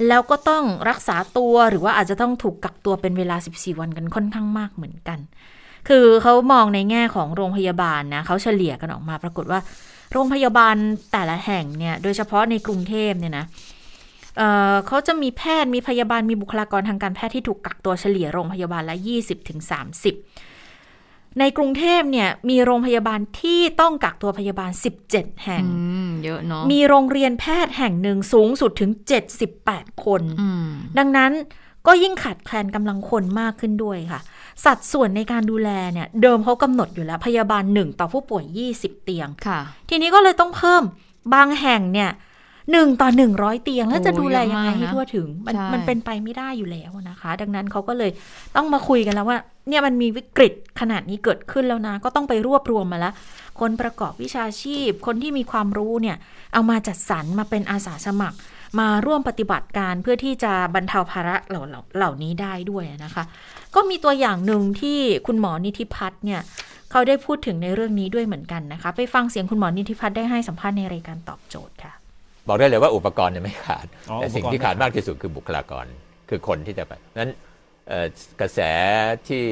แล้วก็ต้องรักษาตัวหรือว่าอาจจะต้องถูกกักตัวเป็นเวลา 14 วันกันค่อนข้างมากเหมือนกัน คือเขามองในแง่ของโรงพยาบาลนะเขาเฉลี่ยกันออกมาปรากฏว่า โรงพยาบาลแต่ละแห่งเนี่ยโดยเฉพาะในกรุงเทพเนี่ยนะ เเขาจะมีแพทย์มีพยาบาลมีบุคลากรทางการแพทย์ที่ถูกกักตัวเฉลี่ยโรงพยาบาลละ 20-30ถึงในกรุงเทพเนี่ยมีโรงพยาบาลที่ต้องกักตัวพยาบาล 17 แห่งเยอะเนาะมีโรงเรียนแพทย์แห่งหนึ่งสูงสุดถึง 78 คน ดังนั้นก็ยิ่งขาดแคลนกำลังคนมากขึ้นด้วยค่ะ สัดส่วนในการดูแลเนี่ย เดิมเขากำหนดอยู่แล้ว พยาบาลหนึ่งต่อผู้ป่วย 20 เตียง ค่ะ ทีนี้ก็เลยต้องเพิ่มบางแห่งเนี่ย หนึ่งต่อหนึ่งร้อยเตียงแล้วจะดูแลยังไงให้ทั่วถึง มันมันเป็นไปไม่ได้อยู่แล้วนะคะ ดังนั้นเขาก็เลยต้องมาคุยกันแล้วว่า เนี่ยมันมีวิกฤตขนาดนี้เกิดขึ้นแล้วนะ ก็ต้องไปรวบรวมมาแล้ว คนประกอบวิชาชีพ คนที่มีความรู้เนี่ย เอามาจัดสรรมาเป็นอาสาสมัคร มาร่วมปฏิบัติการเพื่อที่จะบรรเทาภาระเหล่าเหล่านี้ได้ด้วยนะคะ ก็มีตัวอย่างหนึ่งที่คุณหมอนิติพัฒน์เนี่ยเขาได้พูดถึงในเรื่องนี้ด้วยเหมือนกันนะคะ ไปฟังเสียงคุณหมอนิติพัฒน์ได้ให้สัมภาษณ์ในรายการตอบโจทย์ค่ะ บอกได้เลยว่าอุปกรณ์เนี่ยไม่ขาด แต่สิ่งที่ขาดมากที่สุดคือบุคลากร คือคนที่จะไปนั้นกระแสที่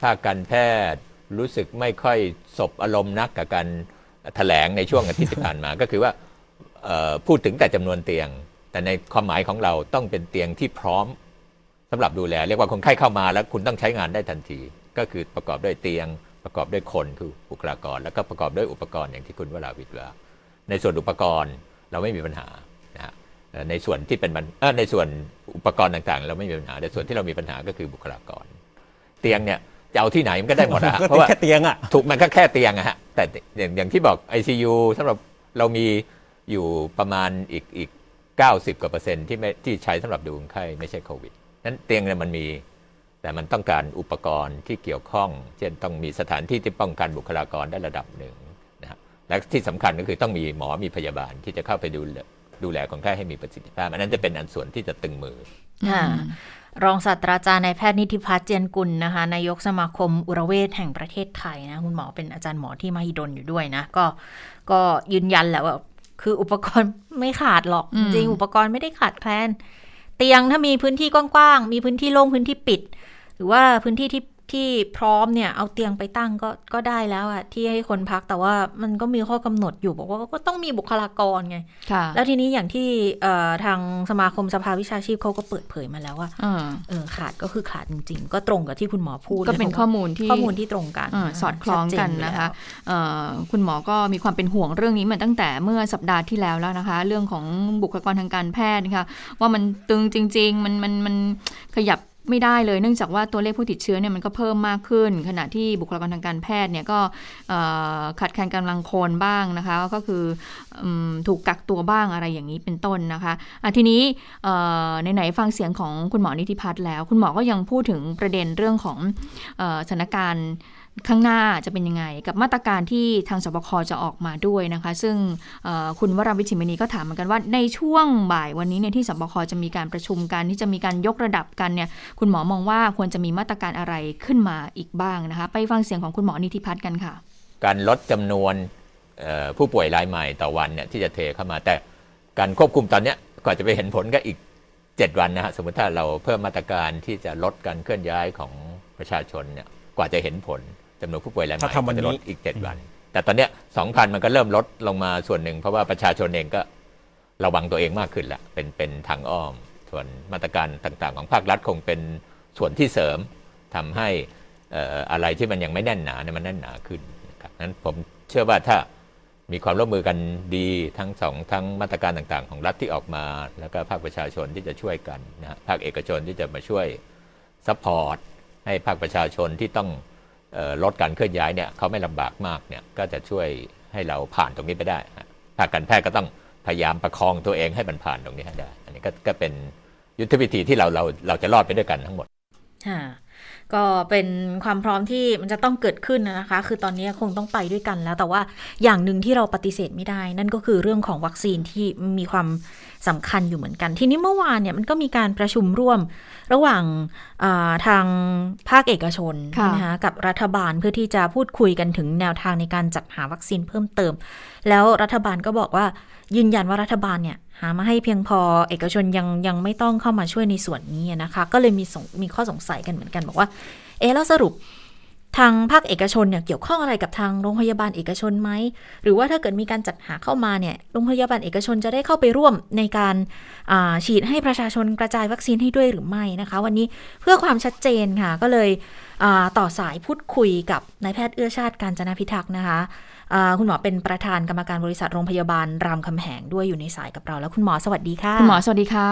ภาคการแพทย์รู้สึกไม่ค่อยสบอารมณ์นักกับการแถลงในช่วงอาทิตย์ที่ผ่านมา ก็คือว่าพูดถึงแต่จำนวนเตียง แต่ในความหมายของเราต้องเป็นเตียงที่พร้อมสำหรับดูแล เรียกว่าคนไข้เข้ามาแล้วคุณต้องใช้งานได้ทันที ก็คือประกอบด้วยเตียง ประกอบด้วยคนคือบุคลากร แล้วก็ประกอบด้วยอุปกรณ์อย่างที่คุณวราวิทย์ว่าในส่วนอุปกรณ์ เราไม่มีปัญหานะฮะในส่วนที่เป็นในส่วนอุปกรณ์ต่างๆ เราไม่มีปัญหาแต่ส่วนที่เรามีปัญหาก็คือบุคลากร เตียงเนี่ยจะเอาที่ไหนมันก็ได้หมดอะเพราะว่าแค่เตียงอะถูกมันก็แค่เตียงอะฮะแต่อย่างอย่างที่บอก ICU สำหรับเรามีอยู่ประมาณอีกอีกเก้าสิบกว่าเปอร์เซ็นต์ที่ไม่ที่ใช้สำหรับดูคนไข้ไม่ใช่โควิดนั้นเตียงเนี่ยมันมีแต่มันต้องการอุปกรณ์ที่เกี่ยวข้อง เช่นต้องมีสถานที่ที่ป้องกันบุคลากรได้ระดับหนึ่ง และที่สำคัญก็คือต้องมีหมอมีพยาบาลที่จะเข้าไปดูดูแลคนไข้ให้มีประสิทธิภาพ อันนั้นจะเป็นอันส่วนที่จะตึงมือรองศาสตราจารย์นายแพทย์นิติพัฒน์เจียนกุลนะคะนายกสมาคมอุรเวชแห่งประเทศไทยนะคุณหมอเป็นอาจารย์หมอที่มหิดลอยู่ด้วยนะ ก็ก็ยืนยันแหละว่า คืออุปกรณ์ไม่ขาดหรอก จริงอุปกรณ์ไม่ได้ขาดแคลน เตียงถ้ามีพื้นที่กว้างๆ มีพื้นที่โล่งพื้นที่ปิด หรือว่าพื้นที่ที่ ที่พร้อมเนี่ยเอาเตียงไปตั้งก็ก็ได้แล้วอะที่ให้คนพักแต่ว่ามันก็มีข้อกำหนดอยู่บอกว่าก็ต้องมีบุคลากรไงแล้วทีนี้อย่างที่ทางสมาคมสภาวิชาชีพเขาก็เปิดเผยมาแล้วว่าเออขาดก็คือขาดจริง ๆ ก็ตรงกับที่คุณหมอพูดก็เป็นข้อมูลที่ข้อมูลที่ตรงกันสอดคล้องกันนะคะคุณหมอก็มีความเป็นห่วงเรื่องนี้มาตั้งแต่เมื่อสัปดาห์ที่แล้วแล้วนะคะ เรื่องของบุคลากรทางการแพทย์นะคะว่ามันตึงจริง ๆ มันมันมันขยับ ไม่ได้เลยเนื่องจากว่าตัวเลขผู้ติดเชื้อเนี่ยมันก็เพิ่มมากขึ้น ขณะที่บุคลากรทางการแพทย์เนี่ยก็ขัดแคลนกำลังคนบ้างนะคะ ก็คืออถูกกักตัวบ้างอะไรอย่างนี้เป็นต้นนะคะะทีนี้ไหนๆฟังเสียงของคุณหมอนิติพัฒน์แล้ว คุณหมอก็ยังพูดถึงประเด็นเรื่องของสถานการณ์ ข้างหน้าจะเป็นยังไง กับมาตรการที่ทางสบคจะออกมาด้วยนะคะ ซึ่งคุณวราวิชิมณีก็ถามเหมือนกันว่าในช่วงบ่ายวันนี้เนี่ยที่สบคจะมีการประชุมกันที่จะมีการยกระดับกันเนี่ยคุณหมอมองว่าควรจะมีมาตรการอะไรขึ้นมาอีกบ้างนะคะ ไปฟังเสียงของคุณหมอนิติพัฒน์กันค่ะ การลดจำนวนผู้ป่วยรายใหม่ต่อวันเนี่ยที่จะเทเข้ามาแต่การควบคุมตอนนี้ก่อนจะไปเห็นผลก็อีก 7 วันนะฮะสมมติถ้าเราเพิ่มมาตรการที่จะลดการเคลื่อนย้ายของประชาชนเนี่ยกว่าจะเห็นผล จำนวนผู้ป่วยรายใหม่จะลดอีกเจ็ดวัน แต่ตอนนี้สองพันมันก็เริ่มลดลงมาส่วนหนึ่ง เพราะว่าประชาชนเองก็ระวังตัวเองมากขึ้นละเป็นเป็นทางอ้อม ส่วนมาตรการต่างๆ ของภาครัฐคงเป็นส่วนที่เสริมทำให้อะไรที่มันยังไม่แน่นหนาเนี่ยมันแน่นหนาขึ้นนะครับนั้นผมเชื่อว่าถ้ามีความร่วมมือกันดีทั้งสองทั้งมาตรการต่างๆ ของรัฐที่ออกมา แล้วก็ภาคประชาชนที่จะช่วยกันนะภาคเอกชนที่จะมาช่วย support ให้ภาคประชาชนที่ต้อง ลดการเคลื่อนย้ายเนี่ยเขาไม่ลำบากมากเนี่ยก็จะช่วยให้เราผ่านตรงนี้ไปได้ภาคการแพทย์ก็ต้องพยายามประคองตัวเองให้มันผ่านตรงนี้ให้ได้ อันนี้ก็ก็เป็นยุทธวิธีที่เราเราเราจะรอดไปด้วยกันทั้งหมด ก็เป็นความพร้อมที่มันจะต้องเกิดขึ้นนะคะ คือตอนนี้คงต้องไปด้วยกันแล้ว แต่ว่าอย่างหนึ่งที่เราปฏิเสธไม่ได้ นั่นก็คือเรื่องของวัคซีนที่มีความสำคัญอยู่เหมือนกัน ทีนี้เมื่อวานเนี่ยมันก็มีการประชุมร่วมระหว่างทางภาคเอกชนนะคะกับรัฐบาลเพื่อที่จะพูดคุยกันถึงแนวทางในการจัดหาวัคซีนเพิ่มเติม แล้วรัฐบาลก็บอกว่ายืนยันว่ารัฐบาลเนี่ย หามาให้เพียงพอ เอกชนยังยังไม่ต้องเข้ามาช่วยในส่วนนี้นะคะ ก็เลยมีมีข้อสงสัยกันเหมือนกันบอกว่าเออแล้วสรุปทางภาคเอกชนเนี่ยเกี่ยวข้องอะไรกับทางโรงพยาบาลเอกชนไหม หรือว่าถ้าเกิดมีการจัดหาเข้ามาเนี่ยโรงพยาบาลเอกชนจะได้เข้าไปร่วมในการาฉีดให้ประชาชนกระจายวัคซีนให้ด้วยหรือไม่นะคะ วันนี้เพื่อความชัดเจนค่ะก็เลยต่อสายพูดคุยกับนายแพทย์เอื้อชาติการจนาพิทักษ์นะคะ คุณหมอเป็นประธานกรรมการบริษัทโรงพยาบาลรามคำแหงด้วยอยู่ในสายกับเราแล้วคุณหมอสวัสดีค่ะ คุณหมอสวัสดีค่ะ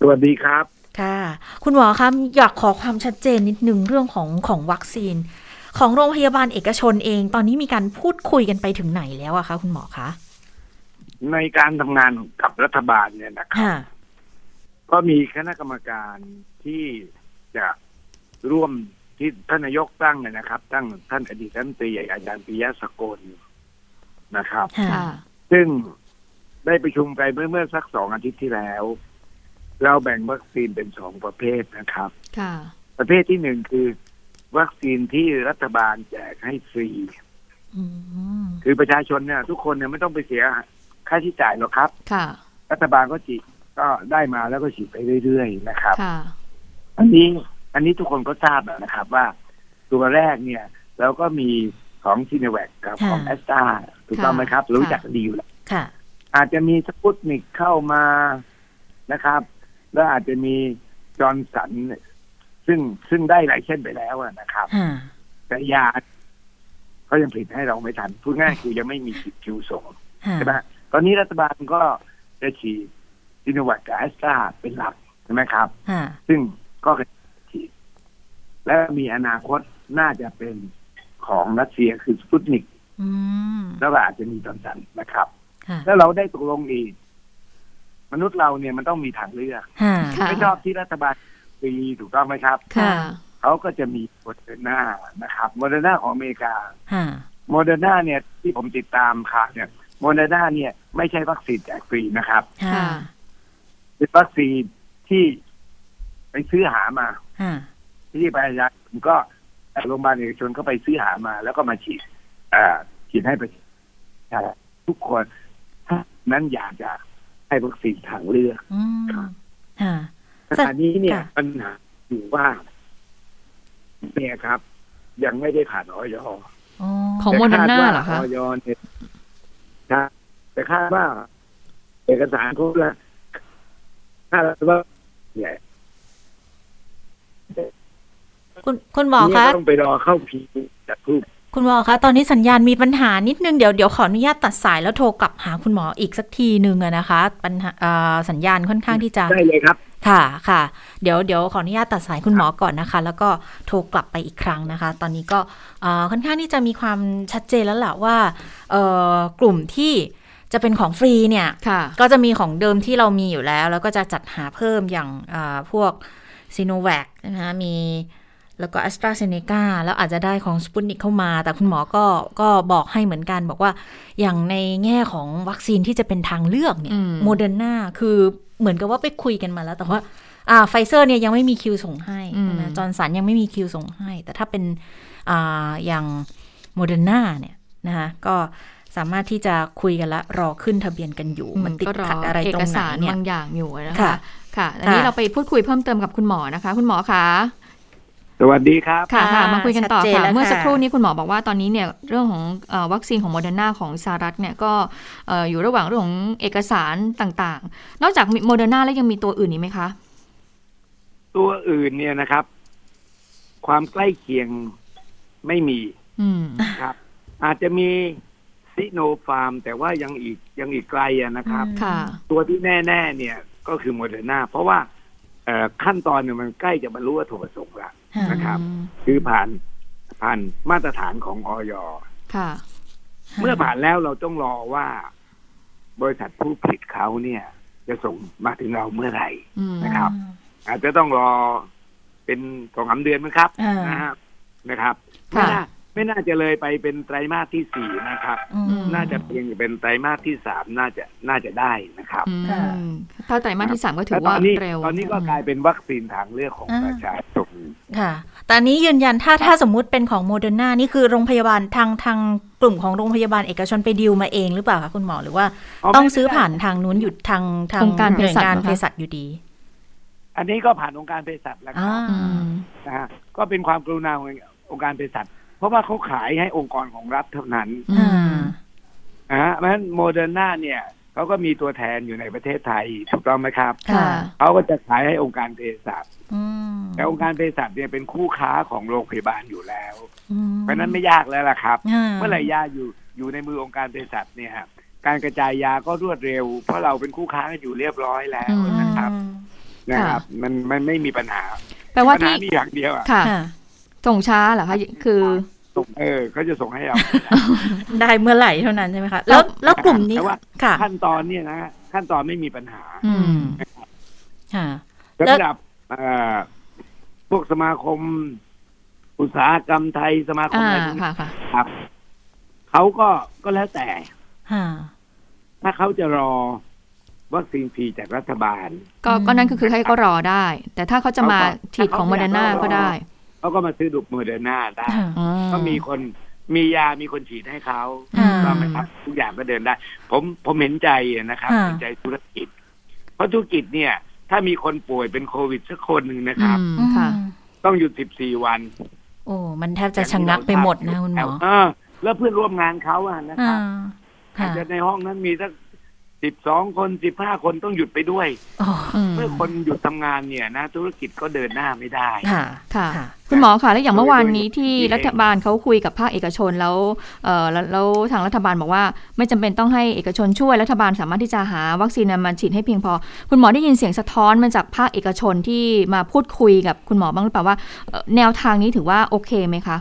สวัสดีครับ ค่ะ คุณหมอคะอยากขอความชัดเจนนิดนึงเรื่องของของวัคซีน ของโรงพยาบาลเอกชนเอง ตอนนี้มีการพูดคุยกันไปถึงไหนแล้วอะคะคุณหมอคะ ในการทำงานกับรัฐบาลเนี่ยนะครับค่ะก็มีคณะกรรมการที่จะร่วมที่ท่านนายกตั้งเนี่ยนะครับ ตั้งท่านอดีตรัฐมนตรีอาจารย์ปิยะสกล นะครับค่ะซึ่งได้ประชุมไปเมื่อเมื่อสักสองอาทิตย์ที่แล้ว เราแบ่งวัคซีนเป็นสองประเภทนะครับค่ะประเภทที่หนึ่งคือ วัคซีนที่รัฐบาลแจกให้ฟรีอืมคือประชาชนเนี่ย ทุกคนเนี่ยไม่ต้องไปเสียค่าใช้จ่ายหรอกครับ ค่ะ รัฐบาลก็ฉีดก็ได้มาแล้วก็ฉีดไปเรื่อยๆนะครับค่ะอันนี้อันนี้ทุกคนก็ทราบแล้วนะครับว่าตัวแรกเนี่ยเราก็มีของซีเนแวคกับของแอสตรา ถูกต้องไหมครับ รู้จักกันดีอยู่แล้วค่ะอาจจะมีสปุตนิกเข้ามานะครับ แล้วอาจจะมีจอห์นสันซึ่งซึ่งได้ license ไปแล้วอะนะครับค่ะแต่ยาเขายังผลิตให้เราไม่ทันพูดง่ายคือยังไม่มีคิวส่งค่ะใช่ไหมตอนนี้รัฐบาลก็จะฉีดซิโนแวคกับแอสตราเป็นหลักใช่ไหมครับค่ะซึ่งก็ฉีดและมีอนาคตน่าจะเป็นของรัสเซียคือสปุตนิกอืม แล้วก็อาจจะมีจอห์นสันนะครับค่ะแล้วเราได้ตกลงอีก มนุษย์เราเนี่ยมันต้องมีทางเลือกค่ะค่ะไม่ชอบที่รัฐบาลฟรีถูกต้องไหมครับค่ะเขาก็จะมีโมเดอร์นานะครับโมเดอร์นาของอเมริกาค่ะโมเดอร์นาเนี่ยที่ผมติดตามข่าวเนี่ยโมเดอร์นาเนี่ยไม่ใช่วัคซีนแจกฟรีนะครับค่ะเป็นวัคซีนที่ไปซื้อหามาค่ะที่ประชาชนก็เอ่อโรงพยาบาลเอกชนก็ไปซื้อหามาแล้วก็มาฉีดเอ่อ ฉีดให้ประชาชนทุกคนถ้านั้นอยากจะให้วัคซีนทางเลือกอืมค่ะขณะนี้เนี่ยค่ะปัญหาอยู่ว่า เนี่ยครับ ยังไม่ได้ผ่านอย.อ๋อของโมเดอร์นาเหรอคะออยเนี่ยครับแต่คาดว่า เอกสารครบแล้วคาดว่าเนี่ยคุณคุณหมอเนี่ยคะต้องไปรอเข้าพีจากทูป คุณหมอคะตอนนี้สัญญาณมีปัญหานิดนึง เดี๋ยวเดี๋ยวขออนุญาตตัดสายแล้วโทรกลับหาคุณหมออีกสักทีหนึ่งอะนะคะ ปัญหาเอ่อสัญญาณค่อนข้างที่จะได้เลยครับ ค่ะค่ะ เดี๋ยวเดี๋ยวขออนุญาตตัดสายคุณหมอก่อนนะคะ แล้วก็โทรกลับไปอีกครั้งนะคะ ตอนนี้ก็เอ่อค่อนข้างที่จะมีความชัดเจนแล้วล่ะว่าเอ่อกลุ่มที่จะเป็นของฟรีเนี่ยค่ะก็จะมีของเดิมที่เรามีอยู่แล้ว แล้วก็จะจัดหาเพิ่มอย่างอ่าพวกซีโนแวคนะคะมี แล้วก็แอสตราเซเนกาแล้วอาจจะได้ของสปุตนิกเข้ามา แต่คุณหมอก็ก็บอกให้เหมือนกัน บอกว่าอย่างในแง่ของวัคซีนที่จะเป็นทางเลือกเนี่ยอืมโมเดอร์นาคือเหมือนกับว่าไปคุยกันมาแล้ว แต่ว่าอ่าไฟเซอร์เนี่ยยังไม่มีคิวส่งให้ใช่ไหมจอห์นสันยังไม่มีคิวส่งให้ แต่ถ้าเป็นอ่าอย่างโมเดอร์นาเนี่ยนะคะก็สามารถที่จะคุยกันละรอขึ้นทะเบียนกันอยู่ มันติดขัดอะไรตรงไหน ก็รอเอกสารเนี่ยบางอย่างอยู่นะค่ะคะค่ะอันนี้ค่ะเราไปพูดคุยเพิ่มเติมกับคุณหมอนะคะ คุณหมอคะ สวัสดีครับค่ะค่ะค่ะ มาคุยกันต่อชัดเจนค่ะแล้วเมื่อสักค่ะครู่นี้คุณหมอบอกว่าตอนนี้เนี่ยเรื่องของเออวัคซีนของโมเดอร์นาของสหรัฐเนี่ยก็เอ่ออยู่ระหว่างเรื่องของเอกสารต่างๆ นอกจากโมเดอร์นาแล้วยังมีตัวอื่นอีกไหมคะ ตัวอื่นเนี่ยนะครับ ความใกล้เคียงไม่มีอืมครับ อาจจะมีซิโนฟาร์ม แต่ว่ายังอีกยังอีกไกลอะนะครับค่ะตัวที่แน่ ๆ เนี่ยก็คือโมเดอร์นาเพราะว่าเอ่อขั้นตอนเนี่ยมันใกล้จะบรรลุวัตถุประสงค์แล้วค่ะ นะครับ คือผ่านผ่านมาตรฐานของอย.ค่ะเมื่อผ่านแล้วเราต้องรอว่า บริษัทผู้ผลิตเขาเนี่ย จะส่งมาถึงเราเมื่อไหร่อืมนะครับ อาจจะต้องรอเป็นสองสามเดือนมั้งครับอ่านนะครับนะครับค่ะ ไม่น่าไม่น่าจะเลยไปเป็นไตรมาสที่สี่นะครับอืมน่าจะเพียงเป็นไตรมาสที่สามน่าจะน่าจะได้นะครับอืมค่ะถ้าไตรมาสที่สามก็ถือแล้วตว่าอนนี้เร็ว ตอนนี้ก็กลายเป็นวัคซีนทางเลือกของอ่าประชาชนค่ะ แต่อันนี้ยืนยันถ้าถ้าสมมุติเป็นของโมเดอร์นานี่คือโรงพยาบาลทางทางกลุ่มของโรงพยาบาลเอกชนไปดีลมาเองหรือเปล่าคะคุณหมอหรือว่า ต้องซื้อผ่านทางนู้นอยู่ทางทางองค์การหเภน่วยสัชงานเหรอคะเภสัชอยู่ดี อันนี้ก็ผ่านองค์การเภสัชแล้วคอ่ารับอืมนะฮะก็เป็นความกรุณาขององค์การเภสัช เพราะว่าเขาขายให้องค์กรของรัฐเท่านั้นอือ่ามนะฮะเพราะฉะนั้นโมเดอร์นาเนี่ยเขาก็มีตัวแทนอยู่ในประเทศไทยถูกต้องไหมครับค่ะเขาก็จะขายให้องค์การเภสัชอืมแต่องค์การเภสัชเนี่ยเป็นคู่ค้าของโรงพยาบาลอยู่แล้วอืมเพราะฉะนั้นไม่ยากแล้วล่ะครับอ่าเมื่อไหร่ยาอยู่อยู่ในมือองค์การเภสัชเนี่ยฮะการกระจายยาก็รวดเร็ว เพราะเราเป็นคู่ค้ากันอยู่เรียบร้อยแล้วนะครับ นะครับ มันมันไม่มีปัญหาแปลว่าปัญหาที่มีอย่างเดียวอะค่ะค่ะ ส่งช้าเหรอคะคือส่งเออเขาจะส่งให้เรา ได้เมื่อไหร่เท่านั้นใช่ไหมคะแล้วแล้วกลุ่มนี้แต่ว่าค่ะ ขั้นตอนเนี่ยนะขั้นตอนไม่มีปัญหา อืมค่ะสำหรับเอ่อพวกสมาคม อุตสาหกรรมไทยสมาคมอ่าอะไรพวกนี้ค่ะค่ะครับเขาก็ก็แล้วแต่ค่ะถ้าเขาจะรอวัคซีนฟรีจากรัฐบาล ก็ก็นั่นก็คือให้ก็รอได้ แต่ถ้าเขาจะมาฉีดของโมเดอร์นาก็ได้ เขาก็มาซื้อดุกโมเดอร์นาได้ค่ะอืก็มีคนมียามีคนฉีดให้เขาอ่าก็ไม่ครับทุกอย่างก็เดินได้ ผมผมเห็นใจนะครับอ่าเห็นใจธุรกิจ เพราะธุรกิจเนี่ย ถ้ามีคนป่วยเป็นโควิดสักคนหนึ่งนะอืครับมค่ะต้องหยุด14วัน โอ้มันแทบจะชะงักไปหมดนะคุณหมอเออแล้วเพื่อนร่วมงานเขาอะนะคอ่ารับอาค่ะจจะในห้องนั้นมีสัก สิบสองคนสิบห้าคนต้องหยุดไปด้วยโอ้อืมเมื่อคนหยุดทำงานเนี่ยนะ ธุรกิจก็เดินหน้าไม่ได้ ค่ะ ค่ะค่ะคุณหมอค่ะแล้วอย่างเมื่อวานนี้ที่โดยรัฐบาลเขาคุยกับภาคเอกชนแล้วเอ่อแล้วแล้วทางรัฐบาลบอกว่า ไม่จำเป็นต้องให้เอกชนช่วยรัฐบาลสามารถที่จะหาวัคซีนมาฉีดให้เพียงพอ คุณหมอได้ยินเสียงสะท้อนมาจากภาคเอกชนที่มาพูดคุยกับคุณหมอบ้างหรือเปล่าว่าเอ่อแนวทางนี้ถือว่าโอเคไหมคะ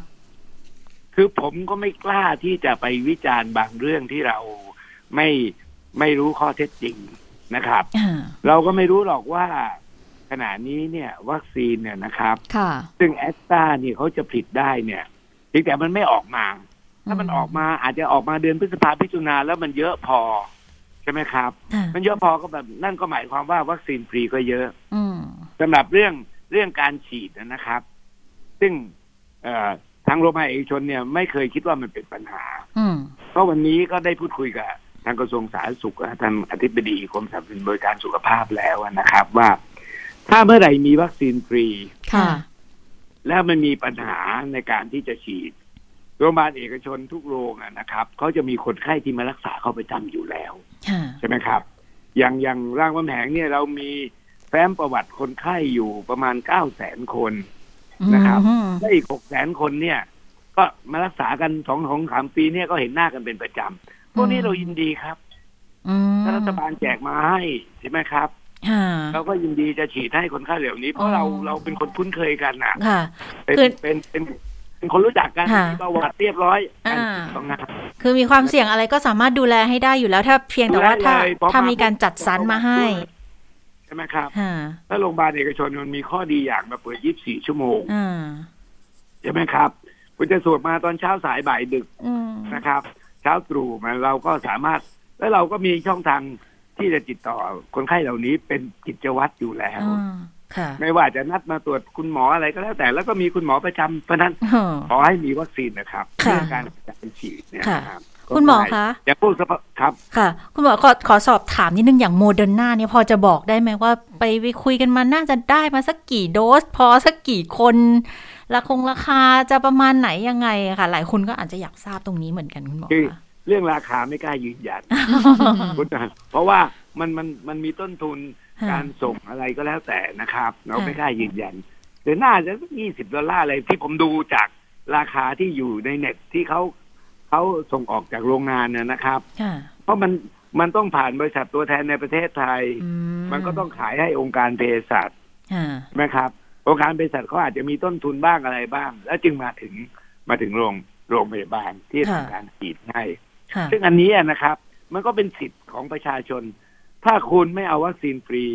คือผมก็ไม่กล้าที่จะไปวิจารณ์บางเรื่องที่เราไม่ ไม่รู้ข้อเท็จจริงนะครับอ่าเราก็ไม่รู้หรอกว่าขณะนี้เนี่ยวัคซีนเนี่ยนะครับค่ะซึ่งแอสตราเนี่ยเขาจะผลิตได้เนี่ยเพียงแต่มันไม่ออกมา ถ้ามันออกมาอาจจะออกมาเดือนพฤษภาพิจุนาแล้วมันเยอะพอ ใช่ไหมครับค่ะมันเยอะพอก็แบบนั่นก็หมายความว่าวัคซีนฟรีก็เยอะอืมสำหรับเรื่องเรื่องการฉีดนะครับ ซึ่งเอ่อทางโรงพยาบาลเอกชนเนี่ยไม่เคยคิดว่ามันเป็นปัญหาอืมเพราะวันนี้ก็ได้พูดคุยกับทางกระทรวงสาธารณสุขและท่านอธิบดีกรมสนับสนุนบริการสุขภาพแล้วนะครับ ว่าถ้าเมื่อไหร่มีวัคซีนฟรีค่ะ แล้วมันมีปัญหาในการที่จะฉีดโรงพยาบาลเอกชนทุกโรงอะนะครับเขาจะมีคนไข้ที่มารักษาเข้าประจำอยู่แล้วค่ะใช่ไหมครับ อย่างอย่างร่างวำแหงเนี่ยเรามีแฟ้มประวัติคนไข้อยู่ประมาณเก้าแสนคนนะครับอืมและอีกหกแสนคนเนี่ย ก็มารักษากันสองของสามปีเนี่ยก็เห็นหน้ากันเป็นประจำ พวกนี้เรายินดีครับอืมถ้ารัฐบาลแจกมาให้ใช่ไหมครับค่ะเราก็ยินดีจะฉีดให้คนไข้เหล่านี้ เพราะเราอ๋อเราเป็นคนคุ้นเคยกันนะค่ะเป็นคือเป็นเป็นเป็นคนรู้จักกันค่ะมีประวัติเรียบร้อยกันอ่าตรงนั้นคือมีความเสี่ยงอะไรก็สามารถดูแลให้ได้อยู่แล้ว ถ้าเพียงแต่ว่าถ้าดูแลเลยเพราะถ้ามีการจัดสรรมาให้ใช่ไหมครับค่ะถ้าโรงพยาบาลเอกชนมันมีข้อดีอย่างมาเปิด 24 ชั่วโมงอ่าใช่ไหมครับ คุณจะสวดมาตอนเช้าสายบ่ายดึกอืมนะครับเช้าตรู่มาเราก็สามารถ แล้วเราก็มีช่องทางที่จะติดต่อคนไข้เหล่านี้เป็นกิจวัตรอยู่แล้วอ่าค่ะไม่ว่าจะนัดมาตรวจคุณหมออะไรก็แล้วแต่ แล้วก็มีคุณหมอประจำเพราะฉะนั้นอ๋อขอให้มีวัคซีนนะครับค่ะเรื่องการจัดฉีดเนี่ยค่ะนะครับคุณหมอคะอย่าพูดสภาพครับ ค่ะ คุณหมอขอขอสอบถามนิดนึงอย่างโมเดอร์นาเนี่ยพอจะบอกได้ไหมว่า ไปไปคุยกันมาน่าจะได้มาสักกี่โดส พอสักกี่คน ราคงราคาจะประมาณไหนยังไงอะค่ะ หลายคนก็อาจจะอยากทราบตรงนี้เหมือนกันคุณหมอคือคะเรื่องราคาไม่กล้ายืนยันคุณนะเพราะว่ามันมันมันมีต้นทุนค่ะการส่งอะไรก็แล้วแต่นะครับ เราค่ะไม่กล้ายืนยันแต่น่าจะสักยี่สิบดอลลาร์อะไรที่ผมดูจากราคาที่อยู่ในเน็ตที่เขาเขาส่งออกจากโรงงานนะนะครับค่ะเพราะมันมันต้องผ่านบริษัทตัวแทนในประเทศไทยอืมันก็ต้องขายให้องค์การเภสัชค่ะใช่ไหมครับ องค์การเภสัชเขาอาจจะมีต้นทุนบ้างอะไรบ้าง แล้วจึงมาถึงมาถึงโรงโรงพยาบาลที่ค่ะทำการฉีดให้ค่ะซึ่งอันนี้นะครับ มันก็เป็นสิทธิ์ของประชาชน ถ้าคุณไม่เอาวัคซีนฟรี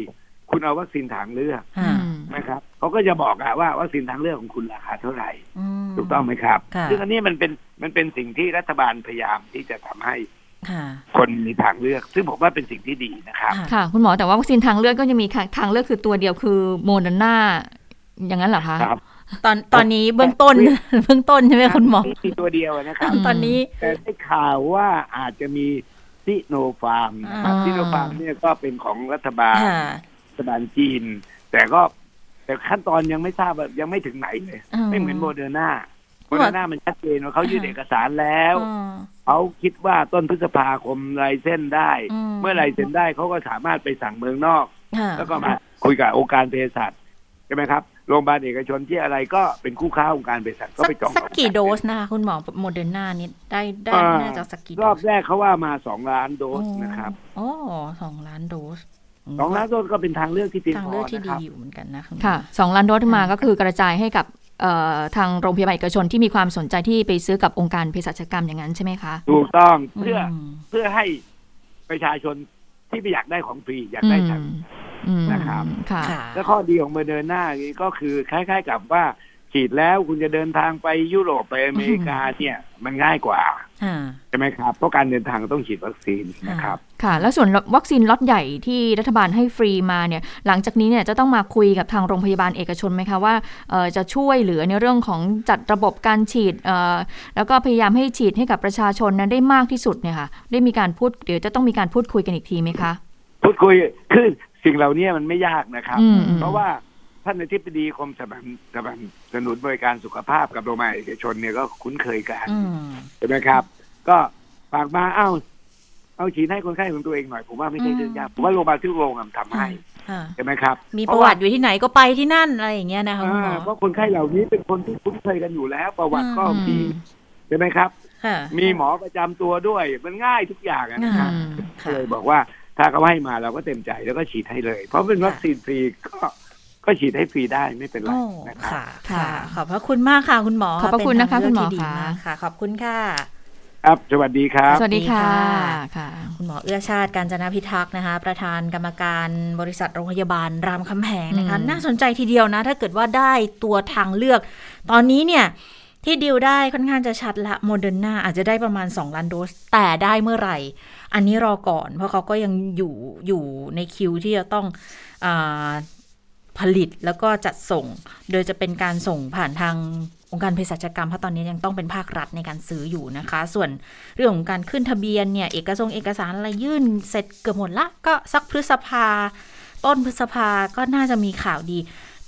คุณเอาวัคซีนทางเลือกค่ะนะครับเขาก็จะบอกอะว่าวัคซีนทางเลือกของคุณราคาเท่าไหร่อืมถูกต้องไหมครับค่ะซึ่งอันนี้มันเป็นมันเป็นสิ่งที่รัฐบาลพยายามที่จะทำให้ค่ะคนมีทางเลือก ซึ่งผมว่าเป็นสิ่งที่ดีนะครับ ค่ะค่ะคุณหมอแต่ว่าวัคซีนทางเลือกก็จะมีค่ะทางเลือกคือตัวเดียวคือโมเดอร์นา อย่างนั้นเหรอคะครับตอนตอนนี้เบื้องต้นเบื้องต้นใช่ไหมคุณหมอมีตัวเดียวนะครับตอนนี้แต่ได้ข่าวว่าอาจจะมีซิโนฟาร์มนะครับอ่าซิโนฟาร์มเนี่ยก็เป็นของรัฐบาลค่ะรัฐบาลจีน แต่ก็แต่ขั้นตอนยังไม่ทราบว่ายังไม่ถึงไหนเลย ไม่เหมือนโมเดอร์นาโมเดอร์นามันชัดเจนว่าเขายื่นเอกสารแล้วอืมเขาคิดว่าต้นพฤษภาคม license ได้อืมเมื่อ license ได้เขาก็สามารถไปสั่งเมืองนอกค่ะแล้วก็มาคุยกับองค์การเภสัชใช่ไหมครับโรงพยาบาลเอกชนที่อะไรก็เป็นคู่ค้าองค์การเภสัชก็สักไปจองสักกี่โดสนะคะคุณหมอโมเดอร์นานี่ได้ได้อ่าน่าจะสักกี่โดรอบสแรกเขาว่ามาสองล้านโดสนะครับโอ้สองล้านโดสสองล้านโดสก็เป็นทางเลือกที่เพียงทางพเลืออกที่นะคดีรับอยู่เหมือนกันนะณหมอค่ะสองล้านโดสมาก็คือกระจายให้กับเอ่อทางโรงพยาบาลเอกชนที่มีความสนใจที่ไปซื้อกับองค์การเภสัชกรรมอย่างนั้นใช่ไหมคะถูกต้องเพื่ออมเพื่อให้ประชาชนที่ไม่อยากได้ของฟรีอยากได้จากอืม นะครับค่ะค่ะและข้อดีของเมอร์เดอร์นานี้ก็คือคล้าย ๆ กับว่าฉีดแล้วคุณจะเดินทางไปยุโรปไปอเมริกาเนี่ยมันง่ายกว่าอ่าใช่ไหมครับเพราะการเดินทางต้องฉีดวัคซีนนะครับค่ะ แล้วส่วนวัคซีนล็อตใหญ่ที่รัฐบาลให้ฟรีมาเนี่ย หลังจากนี้เนี่ยจะต้องมาคุยกับทางโรงพยาบาลเอกชนไหมคะว่าเอ่อจะช่วยเหลือในเรื่องของจัดระบบการฉีดเอ่อแล้วก็พยายามให้ฉีดให้กับประชาชนนั้นได้มากที่สุดเนี่ยค่ะได้มีการพูดเดี๋ยวจะต้องมีการพูดคุยกันอีกทีไหมคะพูดคุยคือ สิ่งเหล่านี้มันไม่ยากนะครับอืมอืมเพราะว่าท่านอธิบดีกรมสนับสนับสนุนบริการสุขภาพกับโรงพยาบาลเอกชนเนี่ยก็คุ้นเคยกันอืมใช่ไหมครับ ก็ฝากมาเอ้า เอาฉีดให้คนไข้ของตัวเองหน่อย ผมว่าไม่ใช่เรื่องยากผมว่าโรงพยาบาลทุกโรงอะทำให้ค่ะใช่ไหมครับ มีประวัติอยู่ที่ไหนก็ไปที่นั่นอะไรอย่างเงี้ยนะคะคุณหมออ่าเพราะคนไข้เหล่านี้เป็นคนที่คุ้นเคยกันอยู่แล้ว ประวัติก็อืมมีใช่ไหมครับค่ะมีหมอประจำตัวด้วย มันง่ายทุกอย่างอะนะครับอืมก็ค่ะเลยบอกว่า ถ้าเขาให้มาเราก็เต็มใจแล้วก็ฉีดให้เลย เพราะเป็นวัคซีนฟรีก็ก็ฉีดให้ฟรีได้ไม่เป็นไรโอ้นะครับค่ะค่ะค่ะ ขอบพระคุณมากค่ะคุณหมอขอบพระคุณนะคะเป็คุณหมอทางเลืกที่ดีค่ะมากค่ะ ขอบคุณค่ะ ครับ สวัสดีครับสวัสดีค่ะสวัสดีค่ะค่ะ คุณหมอเอื้อชาติการจนาพิทักษ์นะคะ ประธานกรรมการบริษัทโรงพยาบาลรามคำแหงนะคะอืมน่าสนใจทีเดียวนะ ถ้าเกิดว่าได้ตัวทางเลือก ตอนนี้เนี่ยที่ดิวได้ค่อนข้างจะชัดละโมเดอร์นาอาจจะได้ประมาณ 2 ล้านโดส แต่ได้เมื่อไหร่ อันนี้รอก่อน เพราะเขาก็ยังอยู่อยู่ในคิวที่จะต้องอผลิตแล้วก็จัดส่ง โดยจะเป็นการส่งผ่านทางองค์การเภสัชกรรมเพราะตอนนี้ยังต้องเป็นภาครัฐในการซื้ออยู่นะคะ ส่วนเรื่องของการขึ้นทะเบียนเนี่ย เอกสงเอกสารอะไรยื่นเสร็จเกือบหมดละ ก็สักพฤษภา ต้นพฤษภาก็น่าจะมีข่าวดี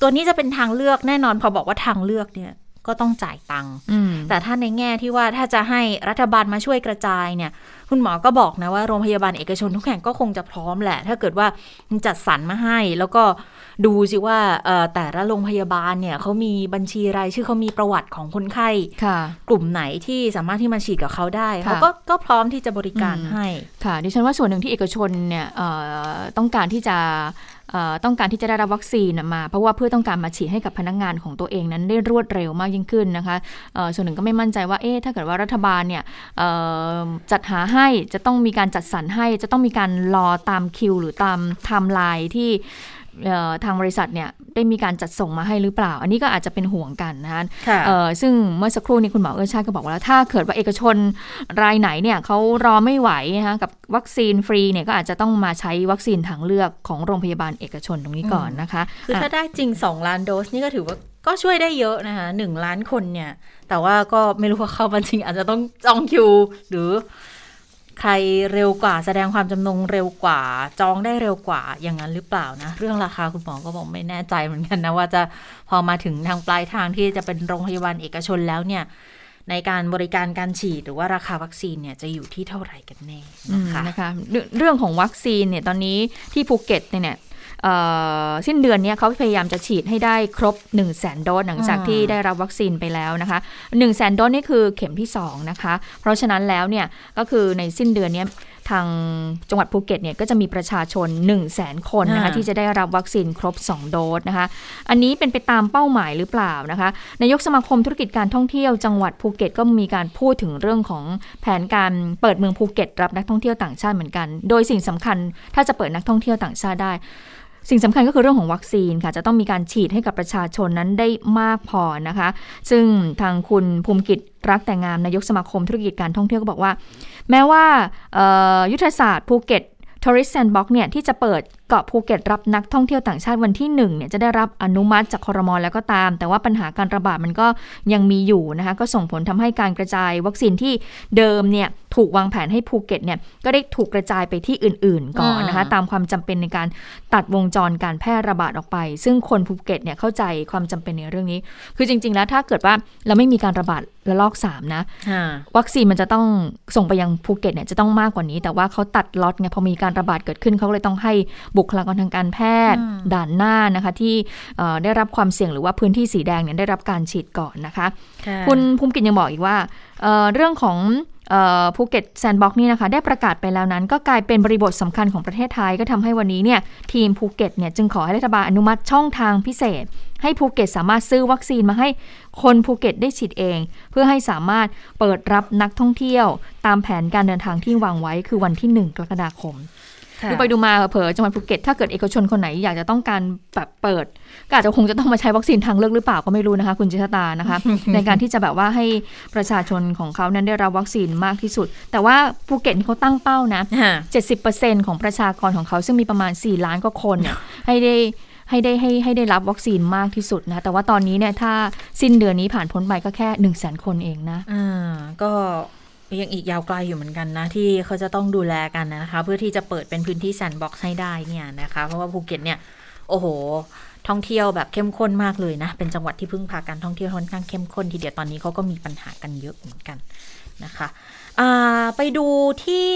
ตัวนี้จะเป็นทางเลือกแน่นอนพอบอกว่าทางเลือกเนี่ย ก็ต้องจ่ายตังค์อืมแต่ถ้าในแง่ที่ว่าถ้าจะให้รัฐบาลมาช่วยกระจายเนี่ย คุณหมอก็บอกนะว่าโรงพยาบาลเอกชนทุกแห่งก็คงจะพร้อมแหละ ถ้าเกิดว่าจัดสรรมาให้ แล้วก็ดูสิว่าเอ่อแต่ละโรงพยาบาลเนี่ยเขามีบัญชีรายชื่อเขามีประวัติของคนไข้ค่ะกลุ่มไหนที่สามารถที่มาฉีดกับเขาได้ค่ะเขาก็ก็พร้อมที่จะบริการอืมให้ค่ะดิฉันว่าส่วนหนึ่งที่เอกชนเนี่ยเอ่อต้องการที่จะเอ่อ ต้องการที่จะได้รับวัคซีนมา เพราะว่าเพื่อต้องการมาฉีดให้กับพนักงานของตัวเองนั้นได้รวดเร็วมากยิ่งขึ้นนะคะส่วนหนึ่งก็ไม่มั่นใจว่าเอ๊ะถ้าเกิดว่ารัฐบาลเนี่ยจัดหาให้จะต้องมีการจัดสรรให้จะต้องมีการรอตามคิว หรือตามไทม์ไลน์ที่ทางบริษัทเนี่ย ได้มีการจัดส่งมาให้หรือเปล่า อันนี้ก็อาจจะเป็นห่วงกันนะคะค่ะเอ่อซึ่งเมื่อสักครู่นี้คุณหมอเอื้อชาติก็บอกว่าแล้วถ้าเกิดว่าเอกชนรายไหนเนี่ยเขารอไม่ไหวนะคะกับวัคซีนฟรีเนี่ยก็อาจจะต้องมาใช้วัคซีนทางเลือกของโรงพยาบาลเอกชนตรงนี้ก่อนนะคะคือถ้าได้จริง 2 ล้านโดสนี่ก็ถือว่าก็ช่วยได้เยอะนะคะหนึ่งล้านคนเนี่ย แต่ว่าก็ไม่รู้ว่าเข้ามาจริงอาจจะต้องจองคิวหรือ ใครเร็วกว่าแสดงความจำนงเร็วกว่า จองได้เร็วกว่าอย่างนั้นหรือเปล่านะ เรื่องราคาคุณหมอก็บอกไม่แน่ใจเหมือนกันนะ ว่าจะพอมาถึงทางปลายทางที่จะเป็นโรงพยาบาลเอกชนแล้วเนี่ย ในการบริการการฉีดหรือว่าราคาวัคซีนเนี่ยจะอยู่ที่เท่าไหร่กันแน่นะคะนะคะ เรื่องของวัคซีนเนี่ยตอนนี้ที่ภูเก็ตเนี่ย สิ้นเดือนเนี้ยเขาพยายามจะฉีดให้ได้ครบ 1 0 0 0 0แสนโดสหลังจากอ่าที่ได้รับวัคซีนไปแล้วนะคะ1 0 0 0 0แสนโดสนี่คือเข็มที่ 2 นะคะ เพราะฉะนั้นแล้วเนี่ยก็คือในสิ้นเดือนเนี้ยทางจังหวัดภูเก็ตเนี่ยก็จะมีประชาชน 1 0 0 0 0แสนคนนะคะอ่าที่จะได้รับวัคซีนครบ 2 โดสนะคะ อันนี้เป็นไปตามเป้าหมายหรือเปล่านะคะนายกสมาคมธุรกิจการท่องเที่ยวจังหวัดภูเก็ตก็มีการพูดถึงเรื่องของแผนการเปิดเมืองภูเก็ตรับนักท่องเที่ยวต่างชาติเหมือนกัน โดยสิ่งสำคัญถ้าจะเปิดนักท่องเที่ยวต่างชาติได้ สิ่งสำคัญก็คือเรื่องของวัคซีนค่ะ จะต้องมีการฉีดให้กับประชาชนนั้นได้มากพอนะคะ ซึ่งทางคุณภูมิกิตติ์ รักแต่งามนายกสมาคมธุรกิจการท่องเที่ยวก็บอกว่า แม้ว่ายุทธศาสตร์ภูเก็ตTourism Sandbox เนี่ยที่จะเปิด เกาะภูเก็ตรับนักท่องเที่ยวต่างชาติวันที่1เนี่ยจะได้รับอนุมัติจากคอรมอแล้วก็ตาม แต่ว่าปัญหาการระบาดมันก็ยังมีอยู่นะคะก็ส่งผลทำให้การกระจายวัคซีนที่เดิมเนี่ยถูกวางแผนให้ภูเก็ตเนี่ยก็ได้ถูกกระจายไปที่อื่น ๆ ก่อนนะคะตามความจำเป็นในการตัดวงจรการแพร่ระบาดออกไป ซึ่งคนภูเก็ตเนี่ยเข้าใจความจำเป็นในเรื่องนี้ คือจริง ๆ แล้วถ้าเกิดว่าเราไม่มีการระบาดระลอก3นะค่ะวัคซีนมันจะต้องส่งไปยังภูเก็ตเนี่ยจะต้องมากกว่านี้ แต่ว่าเขาตัดล็อตไงพอมีการระบาดเกิดขึ้นเขาเลยต้องให้บุคลากรทางการแพทย์อืมด่านหน้านะคะ ที่เอ่อได้รับความเสี่ยงหรือว่าพื้นที่สีแดงเนี่ยได้รับการฉีดก่อนนะคะค่ะคุณภูมิกิตติ์ยังบอกอีกว่าเอ่อเรื่องของภูเก็ต Sandbox นี่นะคะ ได้ประกาศไปแล้วนั้น ก็กลายเป็นบริบทสำคัญของประเทศไทยก็ทำให้วันนี้เนี่ยทีมภูเก็ตเนี่ยจึงขอให้รัฐบาลอนุมัติช่องทางพิเศษ ให้ภูเก็ตสามารถซื้อวัคซีนมาให้คนภูเก็ตได้ฉีดเอง เพื่อให้สามารถเปิดรับนักท่องเที่ยว ตามแผนการเดินทางที่วางไว้คือวันที่ 1 กรกฎาคมค่ะ ดูไปดูมาเผลอๆจังหวัดภูเก็ตถ้าเกิดเอกชนคนไหนอยากจะต้องการแบบเปิด ก็อาจจะคงจะต้องมาใช้วัคซีนทางเลือกหรือเปล่าก็ไม่รู้นะคะ คุณจิตตานะคะ ในการที่จะแบบว่าให้ประชาชนของเขานั้นได้รับวัคซีนมากที่สุด แต่ว่าภูเก็ตนี่เขาตั้งเป้านะคะ70%ของประชากรของเขาซึ่งมีประมาณ 4 ล้านกว่าคนเนี่ยให้ได้ให้ได้ให้ให้ได้รับวัคซีนมากที่สุดนะ แต่ว่าตอนนี้เนี่ยถ้าสิ้นเดือนนี้ผ่านพ้นไปก็แค่1 0 0 0 0แสนคนเองนะอ่าก็ ยังอีกยาวไกลอยู่เหมือนกันนะ ที่เขาจะต้องดูแลกันนะคะ เพื่อที่จะเปิดเป็นพื้นที่แซนด์บ็อกซ์ให้ได้เนี่ยนะคะ เพราะว่าภูเก็ตเนี่ยโอ้โห ท่องเที่ยวแบบเข้มข้นมากเลยนะ เป็นจังหวัดที่พึ่งพาการท่องเที่ยวค่อนข้างเข้มข้นทีเดียวตอนนี้เขาก็มีปัญหากันเยอะเหมือนกันนะคะอ่าไปดูที่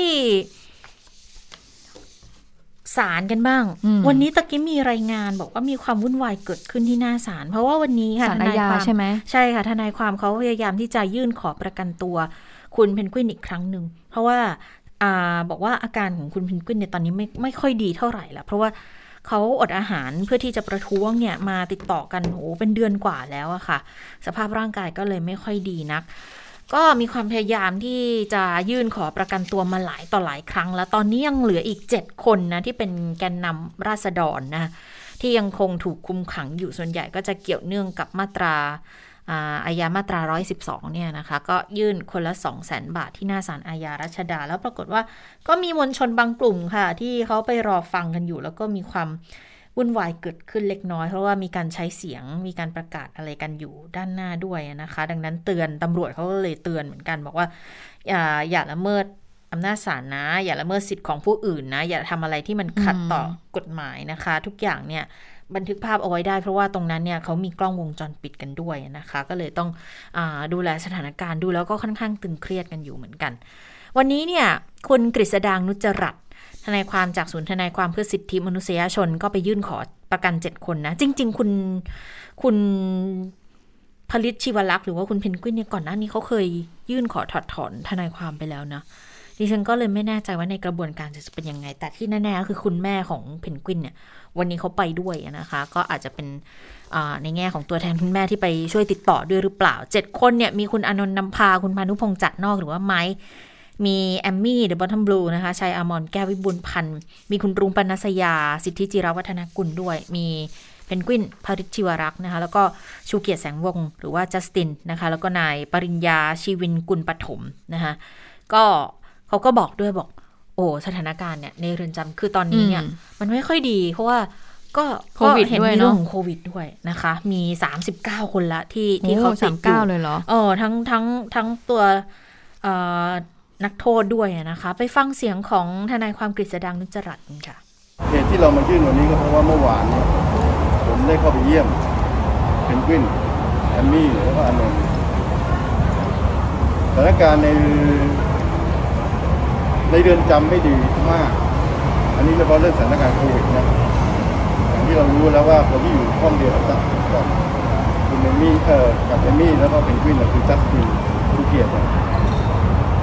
ศาลกันบ้างอืมวันนี้ตะกี้มีรายงานบอกว่ามีความวุ่นวายเกิดขึ้นที่หน้าศาลเพราะว่าวันนี้ค่ะศาลทอานายญาความใช่ไหมใช่ค่ะทนายความเขาพยายามที่จะยื่นขอประกันตัว คุณเพนกวินอีกครั้งหนึ่ง เพราะว่าอ่าบอกว่าอาการของคุณเพนกวินเนี่ยตอนนี้ไม่ไม่ค่อยดีเท่าไหร่ละเพราะว่าเขาอดอาหารเพื่อที่จะประท้วงเนี่ยมาติดต่อกันโอ้เป็นเดือนกว่าแล้วอะค่ะ สภาพร่างกายก็เลยไม่ค่อยดีนัก ก็มีความพยายามที่จะยื่นขอประกันตัวมาหลายต่อหลายครั้ง แล้วตอนนี้ยังเหลืออีก 7 คนนะที่เป็นแกนนำราษฎรนะที่ยังคงถูกคุมขังอยู่ส่วนใหญ่ก็จะเกี่ยวเนื่องกับมาตรา อ่าอาญามาตรา 112 เนี่ยนะคะ ก็ยื่นคนละ 2 0 0แสนบาทที่หน้าศาลอาญารัชดา แล้วปรากฏว่าก็มีมวลชนบางกลุ่มค่ะ ที่เขาไปรอฟังกันอยู่ แล้วก็มีความวุ่นวายเกิดขึ้นเล็กน้อย เพราะว่ามีการใช้เสียงมีการประกาศอะไรกันอยู่ด้านหน้าด้วยนะคะ ดังนั้นเตือนตำรวจเขาก็เลยเตือนเหมือนกันบอกว่า อย่าอย่าละเมิดอำนาจศาลนะ อย่าละเมิดสิทธิ์ของผู้อื่นนะ อย่าทำอะไรที่มันขัดต่อกฎหมายนะคะ ทุกอย่างเนี่ย บันทึกภาพเอาไว้ได้ เพราะว่าตรงนั้นเนี่ยเขามีกล้องวงจรปิดกันด้วยนะคะ ก็เลยต้องอดูแลสถานการณ์ดูแล้วก็ค่อนข้างตึงเครียดกันอยู่เหมือนกัน วันนี้เนี่ยคุณกฤษดางนุจรัตทนายความจากศูนย์ทนายความเพื่อสิทธิมนุษยชนก็ไปยื่นขอประกันเจ็ดคนนะ จริง ๆ คุณคุณผลิตชีวลักษณ์หรือว่าคุณเพนกวินเนี่ยก่อนหน้านี้เขาเคยยื่นขอถอดถอนทนายความไปแล้วนะ ดิฉันก็เลยไม่แน่ใจว่าในกระบวนการจะเป็นยังไง แต่ที่แน่ๆก็คือคุณแม่ของเพนกวินเนี่ย วันนี้เขาไปด้วยนะคะ ก็อาจจะเป็นในแง่ของตัวแทนคุณแม่ที่ไปช่วยติดต่อด้วยหรือเปล่าเจ็ดคนเนี่ยมีคุณอนนท์นำพาคุณพานุพงษ์จัดนอกหรือว่าไม้มีแอมมี่เดอะบอท o มบลูนะคะชัยอมอนแก้ววิบุญพันธ์ มีคุณรุงปนัสยา สิทธิจิรวัฒนกุลด้วย มีเพนกวินภริชชิวรักษ์นะคะ แล้วก็ชูเกียรติแสงวงศ์หรือว่าจัสตินนะคะ แล้วก็นายปริญญาชีวินกุลปฐมนะคะ ก็ เขาก็บอกด้วยบอก โอ้สถานการณ์เนี่ยในเรือนจำคือตอนนี้เนี่ยอืมมันไม่ค่อยดี เพราะว่าก็โควิดก็เห็นด้วยมีเนอะเรื่องของโควิดด้วยนะคะ มี39คนละที่ที่เขาโอ้ติสาดมอยู่เก้าเลยเหรอเออทั้งทั้งทั้งตัวเอ่อนักโทษด้วยอะนะคะ ไปฟังเสียงของทนายความกฤษดังนุจจรัตน์กันค่ะเหตุที่เรามายื่นวันนี้ก็เพราะว่าเมื่อวานเนี่ยผมได้เข้าไปเยี่ยมเพนกวินแอมมี่แล้วก็อานนท์สถานการณ์ใน ในเรือนจำไม่ดีมาก อันนี้เฉพาะเรื่องสถานการณ์โควิดนะอย่างที่เรารู้แล้วว่าคนที่อยู่ห้องเดียวกับกับคุณเอมมี่เอ่อกับเอมมี่แล้วก็เพนกวินเนี่ยคือจัสตินภูเกียรติ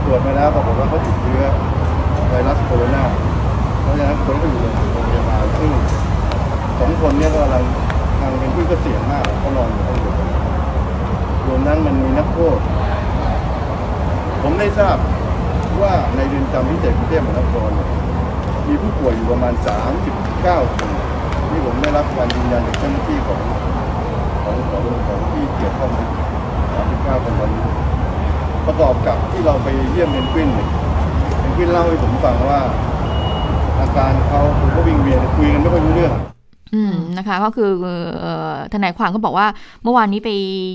ตรวจมาแล้วปรากฏว่าเขาติดเชื้อไวรัสโคโรนาเพราะฉะนั้นคนก็อยู่โรงพยาบาลซึ่งสองคนเนี้ก็กำลังทางเป็นผู้ก็เสี่ยงมากเขานอนอยู่ห้องเดียวกันรวมนั้นมันมีนักโทษผมได้ทราบ ว่าในเรือนจำพิเศษกรุงเทพมหานครมีผู้ป่วยอยู่ประมาณ 39 คนนี่ผมได้รับการยืนยันจากเจ้าหน้าที่ของของของของที่เกี่ยวข้องนะ39 คนวันนี้ประกอบกับที่เราไปเยี่ยมเพนกวินเนี่ยเพนกวินเล่าให้ผมฟังว่าอาการเขาคือเขาวิงเวียนคุยกันไม่ค่อยรู้เรื่อง อืม นะคะก็คือเอ่อทนายความก็บอกว่าเมื่อวานนี้ไป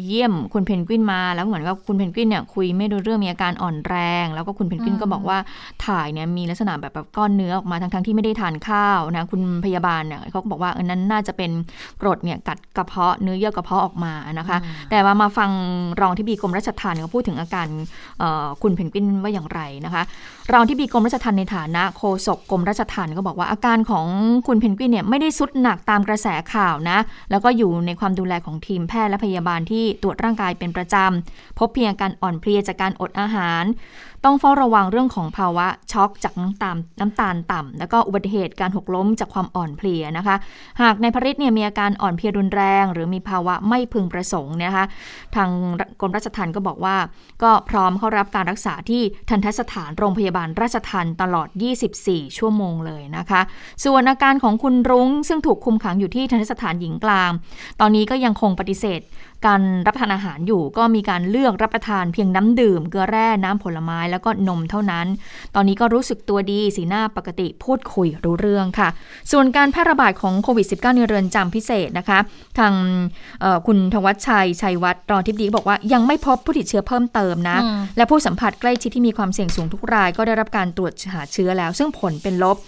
เยี่ยมคุณเพนกวินมา แล้วเหมือนกับคุณเพนกวินเนี่ยคุยไม่รู้เรื่องมีอาการอ่อนแรง แล้วก็คุณเพนกวินก็บอกว่าถ่ายเนี่ยมีลักษณะแบบแบบก้อนเนื้อออกมาทั้งทั้งๆที่ไม่ได้ทานข้าวนะคุณพยาบาลเนี่ยเขาก็บอกว่าอันนั้นน่าจะเป็นกรดเนี่ยกัดกระเพาะเนื้อเยื่อกระเพาะออกมานะคะ แต่ว่ามาฟังรองที่บีกรมราชทัณฑ์เขาพูดถึงอาการเอ่อคุณเพนกวินว่าอย่างไรนะคะรองที่บีกรมราชทัณฑ์ในฐานะโฆษกกรมราชทัณฑ์ก็บอกว่าอาการของคุณเพนกวินเนี่ยไม่ได้สุดหนักตามกระแสข่าวนะ แล้วก็อยู่ในความดูแลของทีมแพทย์และพยาบาลที่ตรวจร่างกายเป็นประจำ พบเพียงการอ่อนเพลียจากการอดอาหาร ต้องเฝ้าระวังเรื่องของภาวะช็อกจากน้ำตาลน้ำตาลต่ำแล้วก็อุบัติเหตุการหกล้มจากความอ่อนเพลียนะคะ หากในายพริตเนี่ยมีอาการอ่อนเพลียรุนแรง หรือมีภาวะไม่พึงประสงค์เนยนะคะ ทางกรมราชทัณฑ์ก็บอกว่า ก็พร้อมเข้ารับการรักษาที่ทันทสถานโรงพยาบาลราชทัณฑ์ตลอด 24 ชั่วโมงเลยนะคะ ส่วนอาการของคุณรุ้งซึ่งถูกคุมขังอยู่ที่ทันทสถานหญิงกลาง ตอนนี้ก็ยังคงปฏิเสธ การรับประทานอาหารอยู่ก็มีการเลือกรับประทานเพียงน้ำดื่ม เกลือแร่น้ำผลไม้แล้วก็นมเท่านั้น ตอนนี้ก็รู้สึกตัวดีสีหน้าปกติพูดคุยรู้เรื่องค่ะ ส่วนการแพร่ระบาดของโควิด -19 ในเรือนจำพิเศษนะคะ ทางเอ่อคุณธวัชชัย ชัยวัฒน์รองทิบดีก็บอกว่ายังไม่พบผู้ติดเชื้อเพิ่มเติมนะอืมและผู้สัมผัสใกล้ชิดที่มีความเสี่ยงสูงทุกรายก็ได้รับการตรวจหาเชื้อแล้ว ซึ่งผลเป็นลบ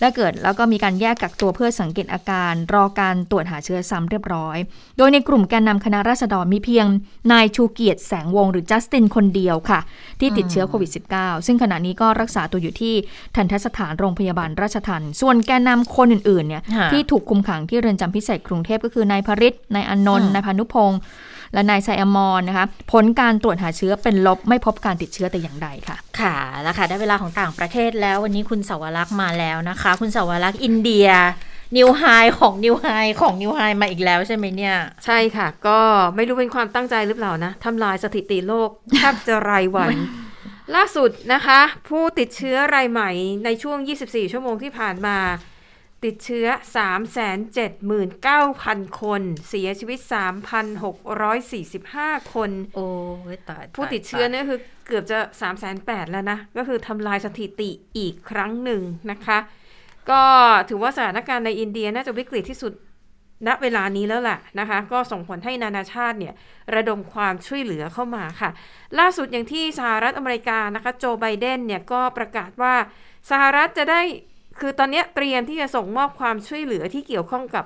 และเกิดแล้วก็มีการแยกกักตัวเพื่อสังเกตอาการ รอการตรวจหาเชื้อซ้ำเรียบร้อย โดยในกลุ่มแกนนำคณะราษฎรมีเพียงนายชูเกียรติแสงวงศ์หรือจัสตินคนเดียวค่ะ ที่ติดเชื้อโควิด -19 ซึ่งขณะนี้ก็รักษาตัวอยู่ที่ทันทสถานโรงพยาบาลราชทันส่วนแกนนำคนอื่นๆเนี่ยค่ะที่ถูกคุมขังที่เรือนจำพิเศษกรุงเทพก็คือนายพริตนายอนนท์อืมนายพานุพงศ์ และนายไซอมอนนะคะ ผลการตรวจหาเชื้อเป็นลบไม่พบการติดเชื้อแต่อย่างใดค่ะ ค่ะแล้วค่ะ ได้เวลาของต่างประเทศแล้ววันนี้คุณสาวรักษ์มาแล้วนะคะ คุณสาวรักษ์อินเดียนิวไฮของนิวไฮของนิวไฮมาอีกแล้วใช่ไหมเนี่ย ใช่ค่ะ ก็ไม่รู้เป็นความตั้งใจหรือเปล่านะทำลายสถิติโลกแทบจะรายวัน ล่าสุดนะคะ ผู้ติดเชื้อรายใหม่ในช่วง 24 ชั่วโมงที่ผ่านมา ติดเชื้อ 379,000 คน เสียชีวิต 3,645 คน โอ้ยตายผู้ติดเชื้อเนี่ยคือเกือบจะ3 8 0 0 0แล้วนะ ก็คือทำลายสถิติอีกครั้งหนึ่งนะคะ ก็ถือว่าสถานการณ์ในอินเดียน่าจะวิกฤตที่สุดณเวลานี้แล้วแหละนะคะ ก็ส่งผลให้นานาชาติเนี่ยระดมความช่วยเหลือเข้ามาค่ะ ล่าสุดอย่างที่สหรัฐอเมริกานะคะ โจไบเดนเนี่ยก็ประกาศว่าสหรัฐจะได้ คือตอนนี้เตรียมที่จะส่งมอบความช่วยเหลือที่เกี่ยวข้องกับ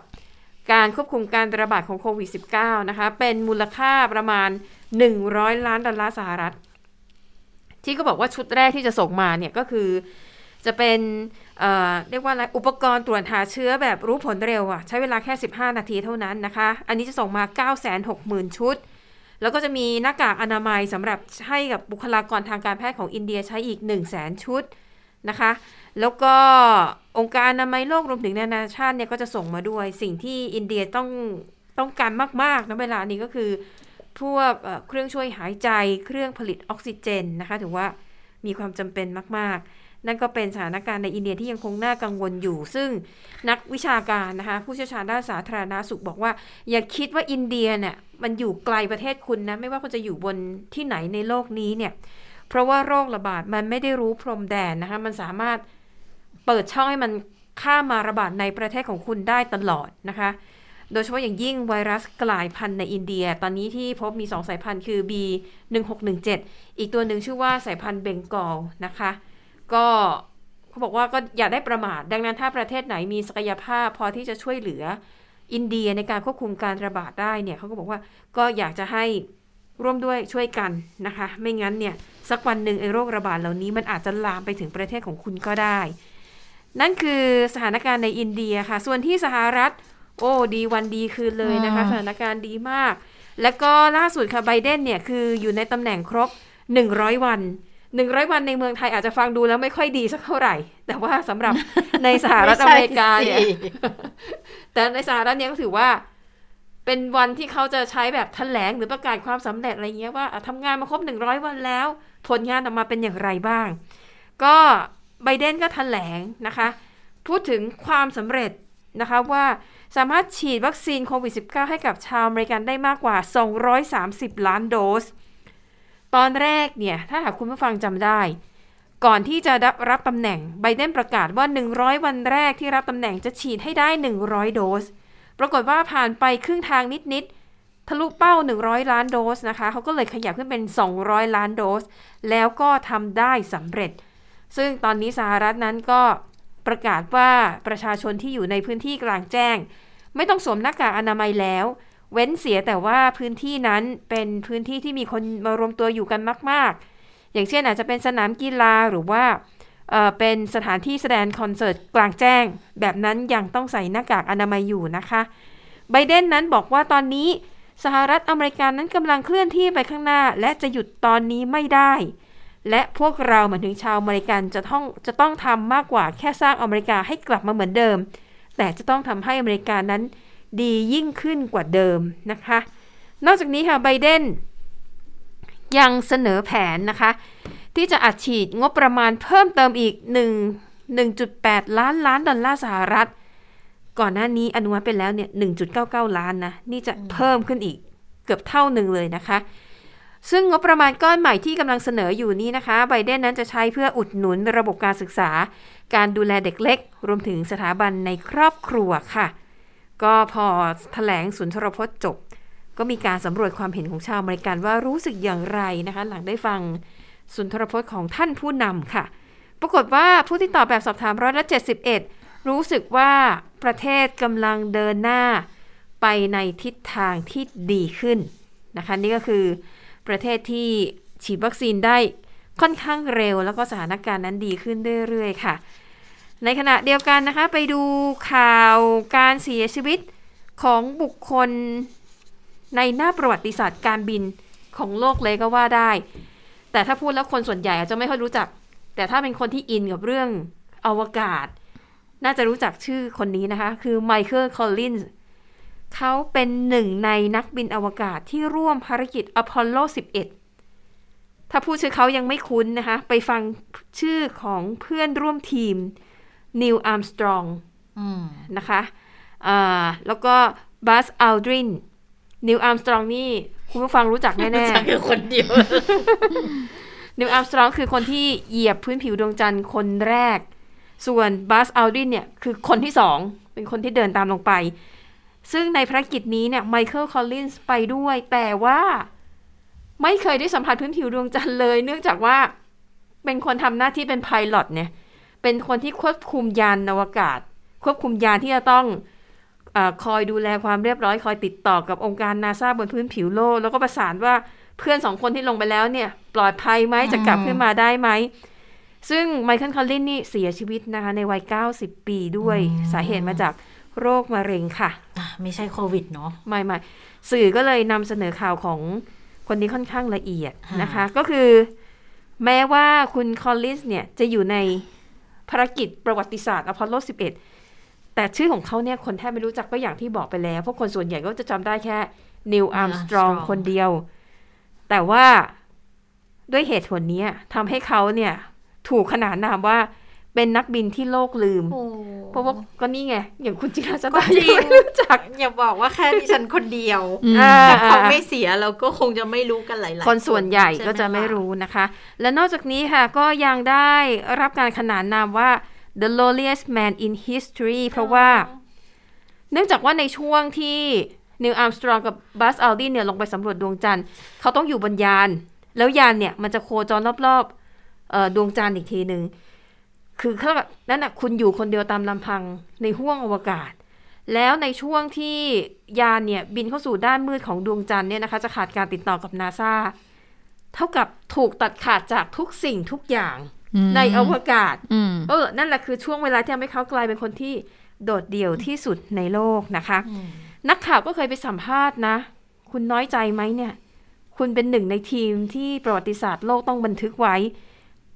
การควบคุมการระบาดของโควิด -19 นะคะ เป็นมูลค่าประมาณ 100 ล้านดอลลาร์สหรัฐ ที่ก็บอกว่าชุดแรกที่จะส่งมาเนี่ยก็คือจะเป็นเเรียกว่าอะไรอุปกรณ์ตรวจหาเชื้อแบบรู้ผลเร็วอะใช้เวลาแค่ 15 นาทีเท่านั้นนะคะ อันนี้จะส่งมา 960,000 ชุด แล้วก็จะมีหน้ากากอนามัยสำหรับให้กับบุคลากรทางการแพทย์ของอินเดียใช้อีก 1 0 0 0 0แชุด นะคะ แล้วก็องค์การอนามัยโลกรวมถึงนานาชาติเนี่ยก็จะส่งมาด้วย สิ่งที่อินเดียต้องต้องการมากๆนะเวลานี้ก็คือพวกเครื่องช่วยหายใจ เครื่องผลิตออกซิเจนนะคะ ถือว่ามีความจำเป็นมาก ๆ นั่นก็เป็นสถานการณ์ในอินเดียที่ยังคงน่ากังวลอยู่ ซึ่งนักวิชาการนะคะ ผู้เชี่ยวชาญด้านสาธารณาสุขบอกว่า อย่าคิดว่าอินเดียเนี่ยมันอยู่ไกลประเทศคุณนะ ไม่ว่าคุณจะอยู่บนที่ไหนในโลกนี้เนี่ย เพราะว่าโรคระบาดมันไม่ได้รู้พรมแดนนะคะ มันสามารถเปิดช่องให้มันข้ามมาระบาดในประเทศของคุณได้ตลอดนะคะ โดยเฉพาะอย่างยิ่งไวรัสกลายพันธุ์ในอินเดีย ตอนนี้ที่พบมี 2 สายพันธุ์คือ B1617 อีกตัวหนึ่งชื่อว่าสายพันธุ์เบงกอลนะคะ ก็เขาบอกว่าก็อย่าได้ประมาท ดังนั้นถ้าประเทศไหนมีศักยภาพพอที่จะช่วยเหลืออินเดียในการควบคุมการระบาดได้เนี่ยเขาก็บอกว่าก็อยากจะให้ร่วมด้วยช่วยกันนะคะ ไม่งั้นเนี่ย สักวันหนึ่งไอ้โรคระบาดเหล่านี้มันอาจจะลามไปถึงประเทศของคุณก็ได้ นั่นคือสถานการณ์ในอินเดียค่ะ ส่วนที่สหรัฐ โอ้ดีวันดีคืนเลยนะคะอืมสถานการณ์ดีมาก แล้วก็ล่าสุดค่ะไบเดนเนี่ยคืออยู่ในตำแหน่งครบ 100 วัน100วันในเมืองไทยอาจจะฟังดูแล้วไม่ค่อยดีสักเท่าไหร่ แต่ว่าสำหรับในสหรัฐอเมริกาเนี่ยไม่ใช่สิแต่ในสหรัฐเนี่ยก็ถือว่า เป็นวันที่เขาจะใช้แบบแถลงหรือประกาศความสำเร็จอะไรเงี้ยว่าอะทำงานมาครบ100วันแล้ว ผลงานออกมาเป็นอย่างไรบ้าง ก็ไบเดนก็แถลงนะคะ พูดถึงความสำเร็จนะคะว่าสามารถฉีดวัคซีนโควิด -19 ให้กับชาวอเมริกันได้มากกว่า 230 ล้านโดส ตอนแรกเนี่ย ถ้าหากคุณผู้ฟังจำได้ ก่อนที่จะรับตำแหน่งไบเดนประกาศว่า 100 วันแรกที่รับตำแหน่งจะฉีดให้ได้ 100 โดส ปรากฏว่าผ่านไปครึ่งทางนิดๆ ทะลุเป้า 100 ล้านโดสนะคะเขาก็เลยขยับขึ้นเป็น 200 ล้านโดส แล้วก็ทำได้สำเร็จ ซึ่งตอนนี้สหรัฐนั้นก็ประกาศว่าประชาชนที่อยู่ในพื้นที่กลางแจ้ง ไม่ต้องสวมหน้ากากอนามัยแล้ว เว้นเสียแต่ว่าพื้นที่นั้นเป็นพื้นที่ที่มีคนมารวมตัวอยู่กันมาก ๆ อย่างเช่นอาจจะเป็นสนามกีฬาหรือว่าเออเป็นสถานที่แสดงคอนเสิร์ตกลางแจ้ง แบบนั้นยังต้องใส่หน้ากากอนามัยอยู่นะคะไบเดนนั้นบอกว่าตอนนี้ สหรัฐอเมริกานั้นกำลังเคลื่อนที่ไปข้างหน้า และจะหยุดตอนนี้ไม่ได้ และพวกเราเหมายถึงชาวอเมริกันจะต้องจะต้องทำมากกว่าแค่สร้างอเมริกาให้กลับมาเหมือนเดิม แต่จะต้องทำให้อเมริกานั้นดียิ่งขึ้นกว่าเดิมนะคะ นอกจากนี้ค่ะไบเดนยังเสนอแผนนะคะ ที่จะอัดฉีดงบประมาณเพิ่มเติมอีก 1 1.8 ล้านล้านดอลลาร์สหรัฐ ก่อนหน้านี้อนุมัติไปแล้วเนี่ย 1.99 ล้านนะ นี่จะเพิ่มขึ้นอีกเกือบเท่าหนึ่งเลยนะคะ ซึ่งงบประมาณก้อนใหม่ที่กำลังเสนออยู่นี้นะคะไบเดนนั้นจะใช้เพื่ออุดหนุนระบบการศึกษา การดูแลเด็กเล็ก รวมถึงสถาบันในครอบครัวค่ะ ก็พอแถลงสุนทรพจน์จบ ก็มีการสำรวจความเห็นของชาวอเมริกันว่ารู้สึกอย่างไรนะคะ หลังได้ฟังสุนทรพจน์ของท่านผู้นำค่ะ ปรากฏว่าผู้ที่ตอบแบบสอบถามร้อยละ71 รู้สึกว่าประเทศกำลังเดินหน้าไปในทิศทางที่ดีขึ้นนะคะนี่ก็คือประเทศที่ฉีดวัคซีนได้ค่อนข้างเร็ว แล้วก็สถานการณ์นั้นดีขึ้นเรื่อยๆค่ะ ในขณะเดียวกันนะคะ ไปดูข่าวการเสียชีวิตของบุคคลในหน้าประวัติศาสตร์การบินของโลกเลยก็ว่าได้ แต่ถ้าพูดแล้วคนส่วนใหญ่อาจจะไม่ค่อยรู้จัก แต่ถ้าเป็นคนที่อินกับเรื่องอวกาศ น่าจะรู้จักชื่อคนนี้นะคะ คือไมเคิลคอลลินส์เขาเป็นหนึ่งในนักบินอวกาศที่ร่วมภารกิจอพอลโล 11 ถ้าพูดชื่อเขายังไม่คุ้นนะคะ ไปฟังชื่อของเพื่อนร่วมทีมนีลอาร์มสตรองนะคะอ่าแล้วก็บัซอัลดรินนีลอาร์มสตรองนี่ คุณผู้ฟังรู้จักแน่รู้จักแค่คนเดียวๆนีลอาร์มสตรองคือคนที่เหยียบพื้นผิวดวงจันทร์คนแรก ส่วนบัซอัลดรินเนี่ยคือคนที่สองเป็นคนที่เดินตามลงไป ซึ่งในภารกิจนี้เนี่ยไมเคิลคอลลินส์ไปด้วย แต่ว่าไม่เคยได้สัมผัสพื้นผิวดวงจันทร์เลย เนื่องจากว่าเป็นคนทำหน้าที่เป็น pilot เนี่ย เป็นคนที่ควบคุมยานอวกาศ ควบคุมยานที่จะต้องคอยดูแลความเรียบร้อย คอยติดต่อกับองค์การนาซาบนพื้นผิวโลก แล้วก็ประสานว่าเพื่อนสองคนที่ลงไปแล้วเนี่ย ปลอดภัยไหมจะกลับขึ้นมาได้ไหม ซึ่งไมเคิลคอลลินส์นี่เสียชีวิตนะคะในวัย 90 ปีด้วยสาเหตุมาจากโรคมะเร็งค่ะอะไม่ใช่โควิดเนาะไม่ไม่สื่อก็เลยนำเสนอข่าวของคนนี้ค่อนข้างละเอียดค่ะนะคะ ก็คือ แม้ว่าคุณคอลลินส์เนี่ยจะอยู่ในภารกิจประวัติศาสตร์อพอลโล 11 แต่ชื่อของเขาเนี่ยคนแทบไม่รู้จักก็อย่างที่บอกไปแล้วเพราะคนส่วนใหญ่ก็จะจำได้แค่นีลอาร์มสตรองคนเดียว แต่ว่าด้วยเหตุผลเนี้ยทำให้เขาเนี่ย ถูกขนานนามว่าเป็นนักบินที่โลกลืม เพราะว่าก็นี่ไง อย่างคุณจิราจะก็จริงไม่รู้จัก อย่าบอกว่าแค่ดิฉันคนเดียวอืมอ่าถ้าเขาไม่เสียเราก็คงจะไม่รู้กันหลายๆคนส่วนใหญ่ช่ก็จะไม่ล่รู้นะคะ และนอกจากนี้ค่ะก็ยังได้รับการขนานนามว่า the lowliest man in history เพราะว่า เนื่องจากว่าในช่วงที่นีลอาร์มสตรองกับบัซอัลดรินเนี่ยลงไปสำรวจดวงจันทร์เขาต้องอยู่บนยาน แล้วยานเนี่ยมันจะโคจรรอบๆเอ่อ ดวงจันทร์อีกทีหนึ่งคือเขาแบบนั่นน่ะคุณอยู่คนเดียวตามลำพังในห้วงอวกาศ แล้วในช่วงที่ยานเนี่ยบินเข้าสู่ด้านมืดของดวงจันทร์เนี่ยนะคะ จะขาดการติดต่อกับนาซาเท่ากับถูกตัดขาดจากทุกสิ่งทุกอย่างอืมในอวกาศอืมเออ นั่นแหละคือช่วงเวลาที่ทำให้เขากลายเป็นคนที่โดดเดี่ยวที่สุดในโลกนะคะ นักข่าวก็เคยไปสัมภาษณ์นะ คุณน้อยใจไหมเนี่ย คุณเป็นหนึ่งในทีมที่ประวัติศาสตร์โลกต้องบันทึกไว้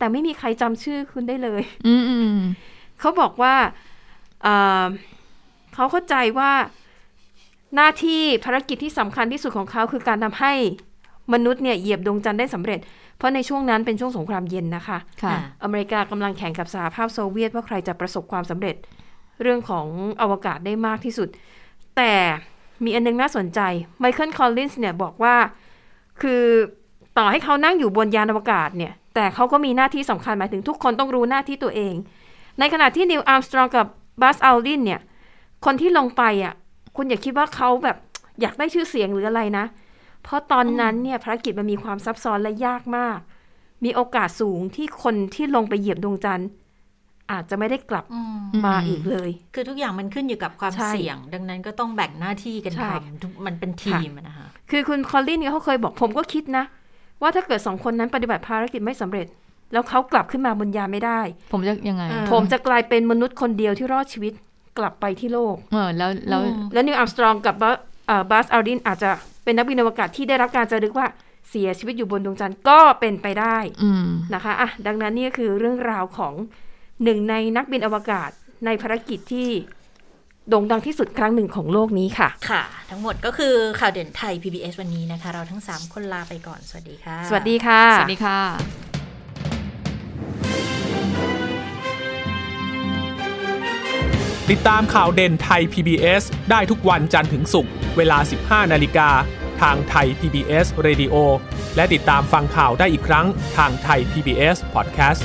แต่ไม่มีใครจำชื่อคุณได้เลยอืมอืมเขาบอกว่าเอ่อเขาเข้าใจว่าหน้าที่ภารกิจที่สำคัญที่สุดของเขาคือการทำให้มนุษย์เนี่ยเหยียบดวงจันทร์ได้สำเร็จ เพราะในช่วงนั้นเป็นช่วงสงครามเย็นนะคะค่ะอเมริกากำลังแข่งกับสหภาพโซเวียตว่าใครจะประสบความสำเร็จเรื่องของอวกาศได้มากที่สุด แต่มีอันนึงน่าสนใจไมเคิลคอลลินส์เนี่ยบอกว่า คือต่อให้เขานั่งอยู่บนยานอวกาศเนี่ย แต่เขาก็มีหน้าที่สำคัญหมายถึงทุกคนต้องรู้หน้าที่ตัวเอง ในขณะที่นีลอาร์มสตรองกับบัซอัลดรินเนี่ย คนที่ลงไปอะ คุณอย่าคิดว่าเขาแบบอยากได้ชื่อเสียงหรืออะไรนะ เพราะตอนนั้นเนี่ยภารกิจมันมีความซับซ้อนและยากมาก มีโอกาสสูงที่คนที่ลงไปเหยียบดวงจันทร์อาจจะไม่ได้กลับอืมมาอีกเลย คือทุกอย่างมันขึ้นอยู่กับความใช่เสี่ยง ดังนั้นก็ต้องแบ่งหน้าที่กันใช่ทำทุกมันเป็นทีมอะนะคะ คือคุณคอลลินเนี่ยเขาเคยบอกผมก็คิดนะ ว่าถ้าเกิดสองคนนั้นปฏิบัติภารกิจไม่สำเร็จ แล้วเขากลับขึ้นมาบนยานไม่ได้ ผมจะยังไงเออผมจะกลายเป็นมนุษย์คนเดียวที่รอดชีวิตกลับไปที่โลกเออแล้วแล้วอืมแล้วนิวอัมสตรองกับบัสอัลดินอาจจะเป็นนักบินอวกาศที่ได้รับการจารึกว่าเสียชีวิตอยู่บนดวงจันทร์ก็เป็นไปได้อืมนะคะอะดังนั้นนี่ก็คือเรื่องราวของหนึ่งในนักบินอวกาศในภารกิจที่ โด่งดังที่สุดครั้งหนึ่งของโลกนี้ค่ะ ค่ะ ทั้งหมดก็คือข่าวเด่นไทย PBS วันนี้นะคะ เราทั้ง 3 คนลาไปก่อน สวัสดีค่ะ สวัสดีค่ะ สวัสดีค่ะ ติดตามข่าวเด่นไทย PBS ได้ทุกวันจันทร์ถึงศุกร์เวลา 15 นาฬิกา ทางไทย PBS Radio และติดตามฟังข่าวได้อีกครั้งทางไทย PBS Podcast